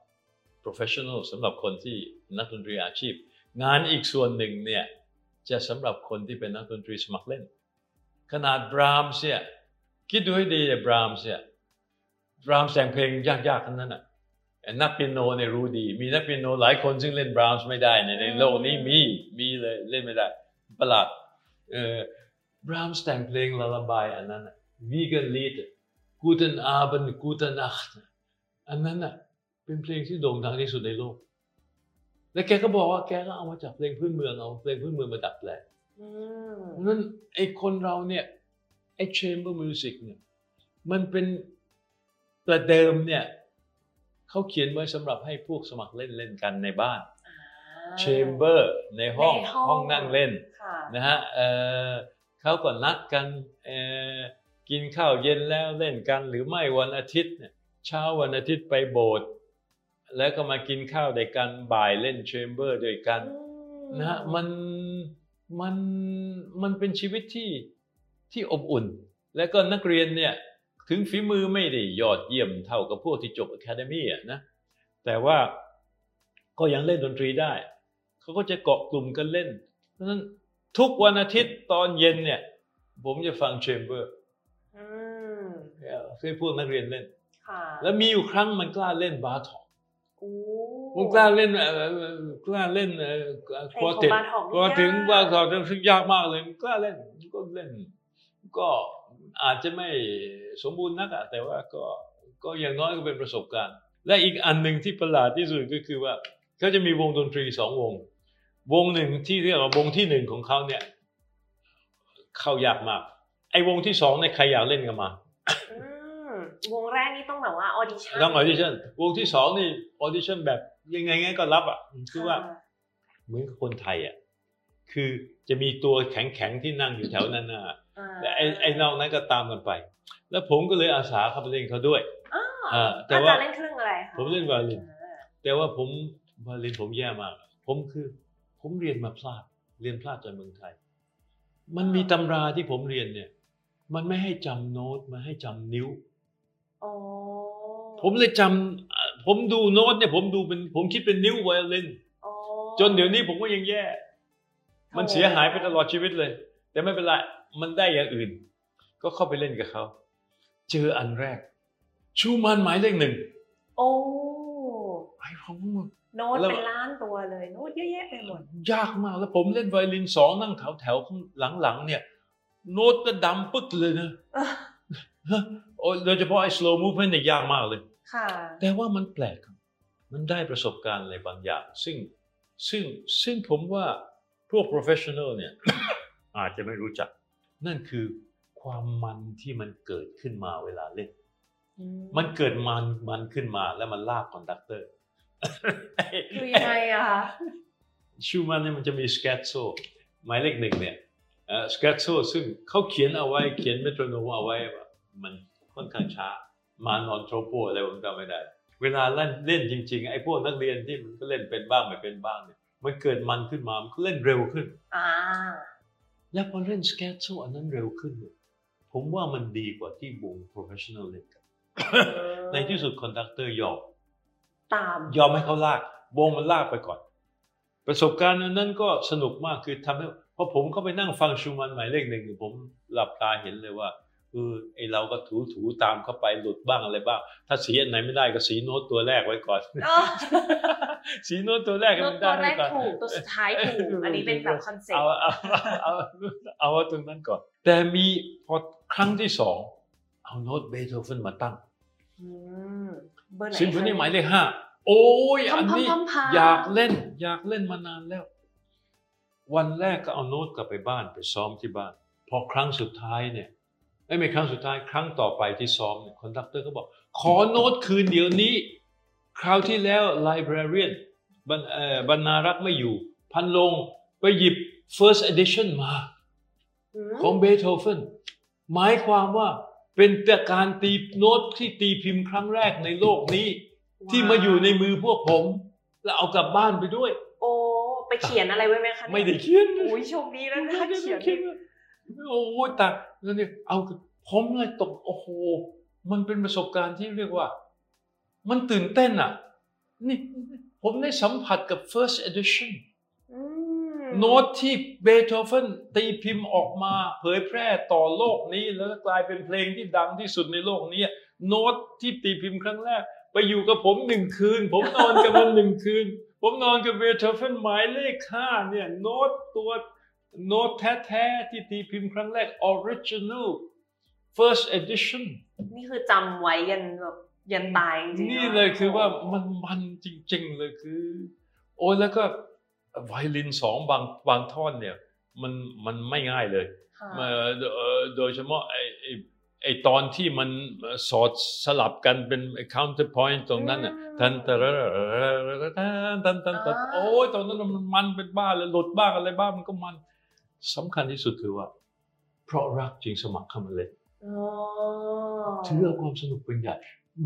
professional สำหรับคนที่นักดนตรีอาชีพ งานอีกส่วนหนึ่งเนี่ย จะสำหรับคนที่เป็นนักดนตรีสมัครเล่น ขนาดบรามส์เนี่ยคิดดูให้ดีบรามส์เนี่ยบรามส์แต่งเพลงยากๆทั้งนั้นอะนักเปียโนเนี่ยรู้ดี มีนักเปียโนหลายคนซึ่งเล่นบรามส์ไม่ได้ในโลกนี้มีมีเลยเล่นไม่ได้ประหลาดเออบรามส์แต่งเพลงลาลาบายอันนั้น วีกันลีดกูเทนอาบันกูเทนนักอันนั้นอะเป็นเพลงที่โด่งดังที่สุดในโลก แล้วแกก็บอกว่าแกก็เอามาจากเพลงพื้นเมืองเอาเพลงพื้นเมืองมาดัดแปลงนั้นไอ้คนเราเนี่ยไอ้ chamber music เนี่ยมันเป็นประเดิมเนี่ยเขาเขียนไว้สำหรับให้พวกสมัครเล่นเล่นกันในบ้าน chamber ในห้องห้องนั่งเล่นนะฮะเขาก็นัดกัน กินข้าวเย็นแล้วเล่นกันหรือไม่วันอาทิตย์เนี่ยเช้าวันอาทิตย์ไปโบสถ์แล้วก็มากินข้าวด้วยกันบ่ายเล่น chamber ด้วยกันนะฮะมันมันมันเป็นชีวิตที่ที่อบอุ่น แล้วก็นักเรียนเนี่ยถึงฝีมือไม่ได้ยอดเยี่ยมเท่ากับพวกที่จบอะคาเดมี่อะนะแต่ว่าก็ยังเล่นดนตรีได้ เขาก็จะเกาะกลุ่มกันเล่น เพราะฉะนั้นทุกวันอาทิตย์ตอนเย็นเนี่ย ผมจะฟังเชมเบอร์ เคยพูดนักเรียนเล่น แล้วมีอยู่ครั้งมันกล้าเล่นบาทอกผมกล้าเล่นกล้าเล่นควอเต็ดพอถึงบาทอกซึ่งยากมากเลยกล้าเล่นก็เล่น ก็อาจจะไม่สมบูรณ์นักอะแต่ว่าก็ก็อย่างน้อยก็เป็นประสบการณ์ และอีกอันหนึ่งที่ประหลาดที่สุดก็คือว่าเขาจะมีวงดนตรีสองวง วงหนึ่งที่เรียกว่าวงที่หนึ่งของเขาเนี่ยเข้ายากมาก ไอ้วงที่สองเนี่ยใครอยากเล่นกันมา วงแรกนี่ต้องแบบว่า audition ต้องออดิชั่นวงที่สองนี่ audition แบบยังไงยังไงก็รับอะคือว่าเหมือนกับคนไทยอะคือจะมีตัวแข็งๆที่นั่งอยู่แถวนั้นน่ะแต่ไอ้ไอ้นอกนั้นก็ตามกันไป แล้วผมก็เลยอาสาเข้าไปเล่นเขาด้วยอ่าแต่ว่าเล่นเครื่องอะไรผมเล่นไวโอลินแต่ว่าผมไวโอลินผมแย่มาก ผมคือผมเรียนมาพลาด เรียนพลาดจากเมืองไทย มันมีตำราที่ผมเรียนเนี่ย มันไม่ให้จำโน้ตมันให้จำนิ้วผมเลยจำผมดูโน้ตเนี่ยผมดูเป็นผมคิดเป็นนิ้วไวโอลินจนเดี๋ยวนี้ผมก็ยังแย่ มันเสียหายไปตลอดชีวิตเลย แต่ไม่เป็นไรมันได้อย่างอื่น ก็เข้าไปเล่นกับเขา เจออันแรก ชูมันหมายเลขหนึ่งโอ้ไอ้ผมโน้ตเป็นล้านตัวเลย โน้ตเยอะแยะไปหมด ยากมากแล้วผมเล่นไวโอลินสองนั่งแถวแถวข้างหลังๆเนี่ย โน้ตก็ดำปึ๊กเลยนะโดยเฉพาะไอ้ slow movement เนี่ยยากมากเลย แต่ว่ามันแปลกครับมันได้ประสบการณ์อะไรบางอย่าง ซึ่งซึ่งซึ่งผมว่าพวก professional เนี่ยอาจจะไม่รู้จัก นั่นคือความมันที่มันเกิดขึ้นมาเวลาเล่น มันเกิดมันมันขึ้นมาแล้วมันลาก conductorคือยังไงอะคะชูมันเนี่ยมันจะมี scherzo หมายเลขหนึ่งเนี่ย scherzo ซึ่งเขาเขียนเอาไว้เขียน metronome เอาไว้ว่ามันค่อนข้างช้า ma non troppo อะไรผมจำไม่ได้ เวลาเล่นเล่นจริงๆไอ้พวกนักเรียนที่มันก็เล่นเป็นบ้างไม่เป็นบ้างเนี่ยมันเกิดมันขึ้นมามันก็เล่นเร็วขึ้นอ่าแล้วพอเล่น scherzo อันนั้นเร็วขึ้นเนี่ยผมว่ามันดีกว่าที่วง professional เล่นกันในที่สุด conductor ยอมตามยอมให้เขาลากวงมันลากไปก่อน ประสบการณ์นั้นก็สนุกมากคือทำให้ พอผมเข้าไปนั่งฟังชูมันหมายเลขหนึ่งผมหลับตาเห็นเลยว่าเออไอเราก็ถูถูตามเข้าไปหลุดบ้างอะไรบ้าง ถ้าสีอันไหนไม่ได้ก็สีโน้ตตัวแรกไว้ก่อนอ๋อสีโน้ตตัวแรกให้ตัวมันตัได้วแรไว้กก่อนถูกตัวสุดท้ายถูกอันนี้เป็นแบบconcept เอาเอาเอาเอาเอาตรงนั้นก่อน แต่มีพอครั้งที่สองเอาโน้ตเบโธเฟนมาตั้งอืมเบอร์ไหนซิมโฟนีคะหมายเลขห้าโอ้ยพัอัมนพัมนี้พัมพาอยากเล่นอยากเล่นมานานแล้ว วันแรกก็เอาโน้ตกลับไปบ้านไปซ้อมที่บ้าน พอครั้งสุดท้ายเนี่ยไม่ไม่ครั้งสุดท้ายครั้งต่อไปที่ซ้อมเนี่ย conductor ก็บอก ขอโน้ตคืนเดี๋ยวนี้ คราวที่แล้ว librarianบรรเอ่อบรรณารักษ์ไม่อยู่ พันลงไปหยิบ first edition มามของเบโธเฟนหมายความว่าเป็นแต่การตีโน้ตที่ตีพิมพ์ครั้งแรกในโลกนี้ ที่มาอยู่ในมือพวกผม แล้วเอากลับบ้านไปด้วยโอ้ ไปเขียนอะไรไว้ไหมคะเนี่ยไม่ได้เขียนโอ้ยโชคดีแล้วนะเขียนเขียนโอ้ยแต่แล้วเนี่ยเอาผมเลยตกโอ้โหมันเป็นประสบการณ์ที่เรียกว่า มันตื่นเต้นอะนี่ผมได้สัมผัสกับ first edition อืมโน้ตที่เบโธเฟนตีพิมพ์ออกมา เผยแพร่ต่อโลกนี้ แล้วก็กลายเป็นเพลงที่ดังที่สุดในโลกนี้ โน้ตที่ตีพิมพ์ครั้งแรก ไปอยู่กับผมหนึ่งคืน ผมนอนกับมันหนึ่งคืน ผมนอนกับเบโธเฟนหมายเลขห้าเนี่ยโน้ตตัวโน้ตแท้ๆที่ตีพิมพ์ครั้งแรก original first edition นี่คือจำไว้ยันแบบยันตายจริงๆนี่เลยคือว่ามันมันจริง ๆ เลยคือ โอ้ยแล้วก็ไวโอลินสองบางบางท่อนเนี่ย มันมันไม่ง่ายเลยค่ะเอ่อเอ่อโดยเฉพาะไอ้ ไอ้ไอ้ตอนที่มันสอดสลับกันเป็น counterpoint ตรงนั้นน่ะทันตะระทันทันทันทันโอ้ยตอนนั้นมันมันเป็นบ้าเลยหลุดบ้างอะไรบ้างมันก็มันสำคัญที่สุดคือว่า เพราะรักจริงสมัครเข้ามาเล่นอ๋อถือเอาความสนุกเป็นใหญ่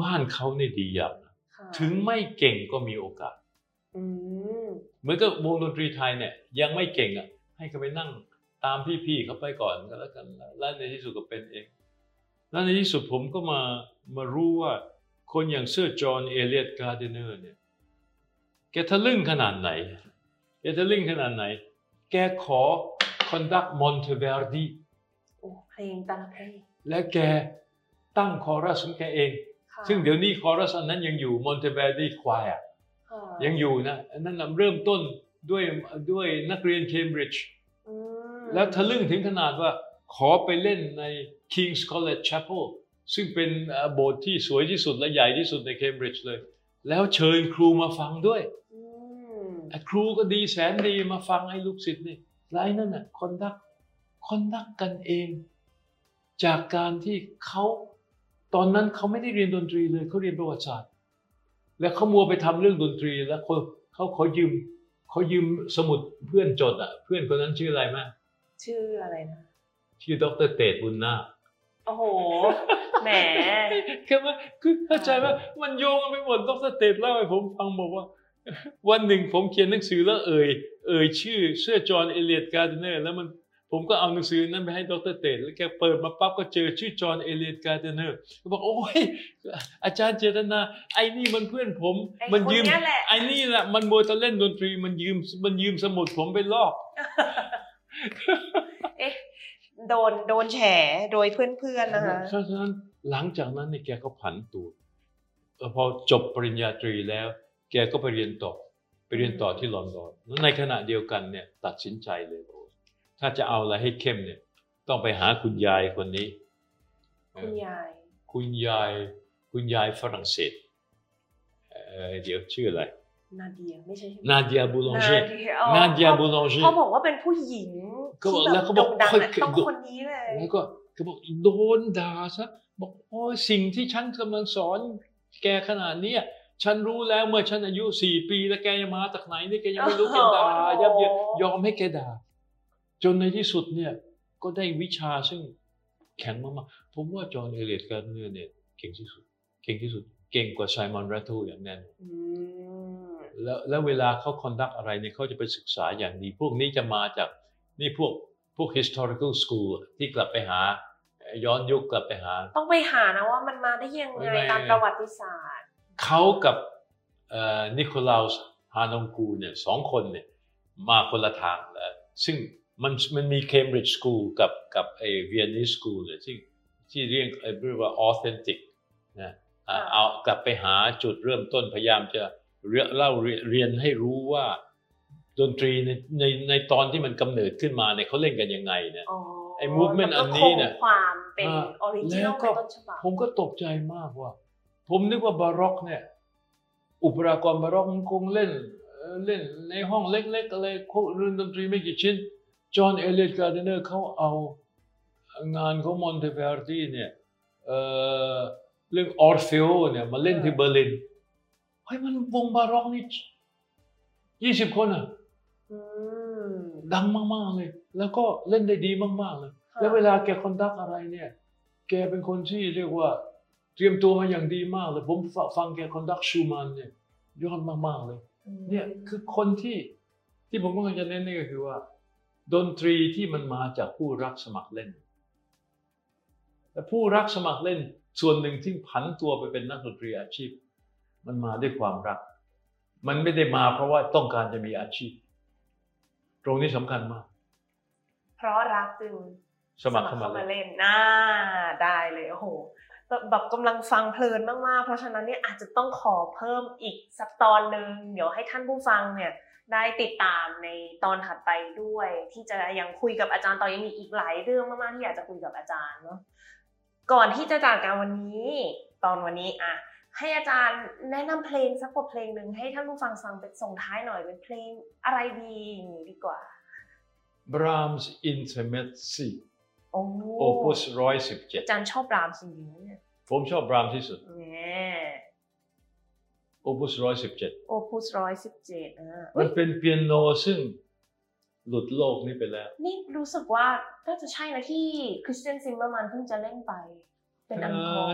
บ้านเขาเนี่ยดีอย่างนะค่ะถึงไม่เก่งก็มีโอกาสอืมเหมือนกับวงดนตรีไทยเนี่ย ยังไม่เก่งอะ ให้เขาไปนั่งตามพี่ๆเขาไปก่อนก็แล้วกันแล้วในที่สุดก็เป็นเอง แล้วในที่สุดผมก็มามารู้ว่าคนอย่างเซอร์จอห์นเอเลียตการ์เดเนอร์เนี่ยแกทะลึ่งขนาดไหนแกทะลึ่งขนาดไหน แกขอ conduct มอนเทเวร์ดีโอ้เพลงแต่ละเพลงและแกตั้งคอรัสของแกเองค่ะซึ่งเดี๋ยวนี้คอรัสอันนั้นยังอยู่มอนเทเวร์ดีควายค่ะยังอยู่นะอันนั้นนะเริ่มต้นด้วยด้วยนักเรียนเคมบริดจ์อืมแล้วทะลึ่งถึงขนาดว่าขอไปเล่นใน King's College Chapel ซึ่งเป็นเอ่อโบสถ์ที่สวยที่สุดและใหญ่ที่สุดในเคมบริดจ์เลย แล้วเชิญครูมาฟังด้วยอืมไอ้ครูก็ดีแสนดีมาฟังไอ้ลูกศิษย์นี่แล้วไอ้นั่นน่ะคอนดักคอนดักกันเอง จากการที่เขาตอนนั้นเขาไม่ได้เรียนดนตรีเลยเขาเรียนประวัติศาสตร์ แล้วเขามัวไปทำเรื่องดนตรี แล้วเขาเขาขอยืมเขายืมสมุดเพื่อนจดอะ เพื่อนคนนั้นชื่ออะไรไหมชื่ออะไรนะ ชื่อดรเตดบุญนาค โอ้โห แหม คือว่าคือเข้าใจว่ามันโยงกันไปหมดดรเตดเล่าให้ผมฟังบอกว่า วันหนึ่งผมเขียนหนังสือแล้วเอ่ย เอ่ยชื่อเซอร์จอห์นเอเลียตการ์ดเนอร์แล้วมันผมก็เอาหนังสือนั้นไปให้ดรเตดแล้วแกเปิดมาปั๊บก็เจอชื่อจอห์นเอเลียตการ์ดเนอร์บอกโอ้ย อาจารย์เจตนา ไอ้นี่มันเพื่อนผม มันยืม ไอ้นี่แหละ มันมัวแต่เล่นดนตรี มันยืม มันยืมสมุดผมไปลอก เอ๊ะ โดนโดนแฉโดยเพื่อนๆนะคะเพราะฉะนั้นหลังจากนั้นเนี่ยแกก็ผันตัวเอ่อพอจบปริญญาตรีแล้ว แกก็ไปเรียนต่อไปเรียนต่อที่ลอนดอนแล้วในขณะเดียวกันเนี่ยตัดสินใจเลยโอ้ถ้าจะเอาอะไรให้เข้มเนี่ย ต้องไปหาคุณยายคนนี้ คุณยาย คุณยาย คุณยายฝรั่งเศสเอ่อเดี๋ยวชื่ออะไร นาเดียไม่ใช่นาเดียบูลองเช่นาเดียอ๋อนาเดียบูลองเช่เขาบอกว่าเป็นผู้หญิงก็บอกที่แล้วเขาบอกโด่งดังค่อยอะต้องคนนี้เลยแล้วก็ก็บอกโดนด่าซะบอกโอ้ยสิ่งที่ฉันกำลังสอนแกขนาดเนี้ยฉันรู้แล้วเมื่อฉันอายุสี่ปีแล้วแกยังมาจากไหนนี่แกยังไม่รู้แกด่ายับเยินยอมให้แกด่า จนในที่สุดเนี่ยก็ได้วิชาซึ่งแข็งมากๆผมว่าจอห์นเอเลียตการ์เนอร์เนี่ยเก่งที่สุด เก่งที่สุด เก่งกว่าไซมอนแรตเทิลอย่างแน่นอนอืม แล้วแล้วเวลาเขา conduct อะไรเนี่ยเขาจะไปศึกษาอย่างดี พวกนี้จะมาจากนี่พวกพวก historical school ที่กลับไปหา ย้อนยุคกลับไปหา ต้องไปหานะว่ามันมาได้ยังไงไม่ตามประวัติศาสตร์เขากับนิโคลาสฮานองกูเนี่ยสองคนเนี่ยมาคนละทางเลยซึ่งมันมันมีเคมบริดจ์ school กับกับไอ Viennese school เนี่ยซึ่งที่เรียกเรียกว่า authentic นะเอากลับไปหาจุดเริ่มต้นพยายามจะ เล่าเรียนให้รู้ว่า ดนตรีในในในตอนที่มันกำเนิดขึ้นมาเนี่ยเขาเล่นกันยังไงเนี่ยไอ้ movement อันนี้เนี่ยความเป็น original ต้นฉบับผมก็ตกใจมากว่า ผมนึกว่าบาร็อกเนี่ย อุปรากรบาร็อกมันคงเล่นเล่นในห้องเล็กๆอะไรเรื่องดนตรีไม่กี่ชิ้น จอห์นเอเลียตการ์เดเนอร์เขาเอางานของมอนเตเวอร์ดีเนี่ยเรื่องออร์เฟโอเนี่ยมาเล่นที่เบอร์ลิน เฮ้ยมันวงบาร็อกนี่ยี่สิบคนอะดังมากๆเลย แล้วก็เล่นได้ดีมากๆเลย แล้วเวลาแก conduct อะไรเนี่ย แกเป็นคนที่เรียกว่า เตรียมตัวมาอย่างดีมากเลย ผมฟังแก conduct ชูมันเนี่ยยอดมากๆเลย เนี่ยคือคนที่ที่ผมกำลังจะเน้นนี่ก็คือว่า ดนตรีที่มันมาจากผู้รักสมัครเล่นแต่ผู้รักสมัครเล่นส่วนหนึ่งที่ผันตัวไปเป็นนักดนตรีอาชีพ มันมาด้วยความรัก มันไม่ได้มาเพราะว่าต้องการจะมีอาชีพ ตรงนี้สำคัญมาก เพราะรักจึงสมัครเข้ามาเล่นน่าได้เลยโอ้โหแบบกำลังฟังเพลินมากๆ เพราะฉะนั้นเนี่ยอาจจะต้องขอเพิ่มอีกสักตอนหนึ่งเดี๋ยวให้ท่านผู้ฟังเนี่ยได้ติดตามในตอนถัดไปด้วย ที่จะยังคุยกับอาจารย์ต่อยังมีอีกหลายเรื่องมากๆที่อยากจะคุยกับอาจารย์เนาะก่อนที่จะจากกันวันนี้ ตอนวันนี้อะ ให้อาจารย์แนะนำเพลงสักบทเพลงหนึ่งให้ท่านผู้ฟังฟังเป็นส่งท้ายหน่อยเป็นเพลงอะไรดีอย่างนี้ดีกว่า Brahms Intermezzi โอ้ Opus ร้อยสิบเจ็ดอาจารย์ชอบบรามส์จริงๆเนี่ยผมชอบบรามที่สุดเนี่ย Opus ร้อยสิบเจ็ด Opus ร้อยสิบเจ็ดอะมันเป็นเปียโนซึ่งหลุดโลกนี้ไปแล้ว นี่รู้สึกว่าน่าจะใช่นะที่คริสเตียนซิมเบอร์มันเพิ่งจะเล่นไป เป็นอันคอ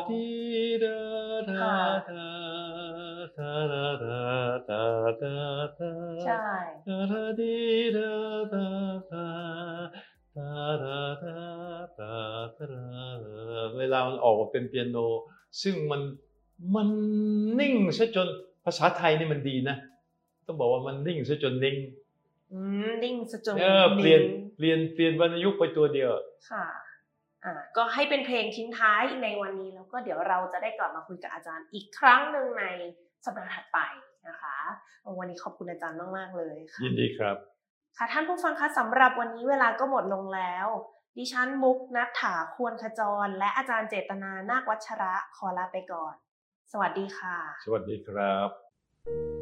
ใช่เวลามันออกมาเป็นเปียโน ซึ่งมันมันนิ่งซะจนภาษาไทยนี่มันดีนะ ต้องบอกว่ามันนิ่งซะจนนิ่งนิ่งสจนเออเปลี่ยนเปลี่ยนเปลี่ยนวรรณยุกไปตัวเดียวค่ะอ่า ก็ให้เป็นเพลงทิ้งท้ายในวันนี้แล้วก็เดี๋ยวเราจะได้กลับมาคุยกับอาจารย์อีกครั้งหนึ่งในสัปดาห์ถัดไปนะคะ วันนี้ขอบคุณอาจารย์มาก ๆ เลยค่ะยินดีครับ ค่ะท่านผู้ฟังคะสำหรับวันนี้เวลาก็หมดลงแล้ว ดิฉันมุกนัทถาควรขจร และอาจารย์เจตนานาควัชระขอลาไปก่อน สวัสดีค่ะ สวัสดีครับ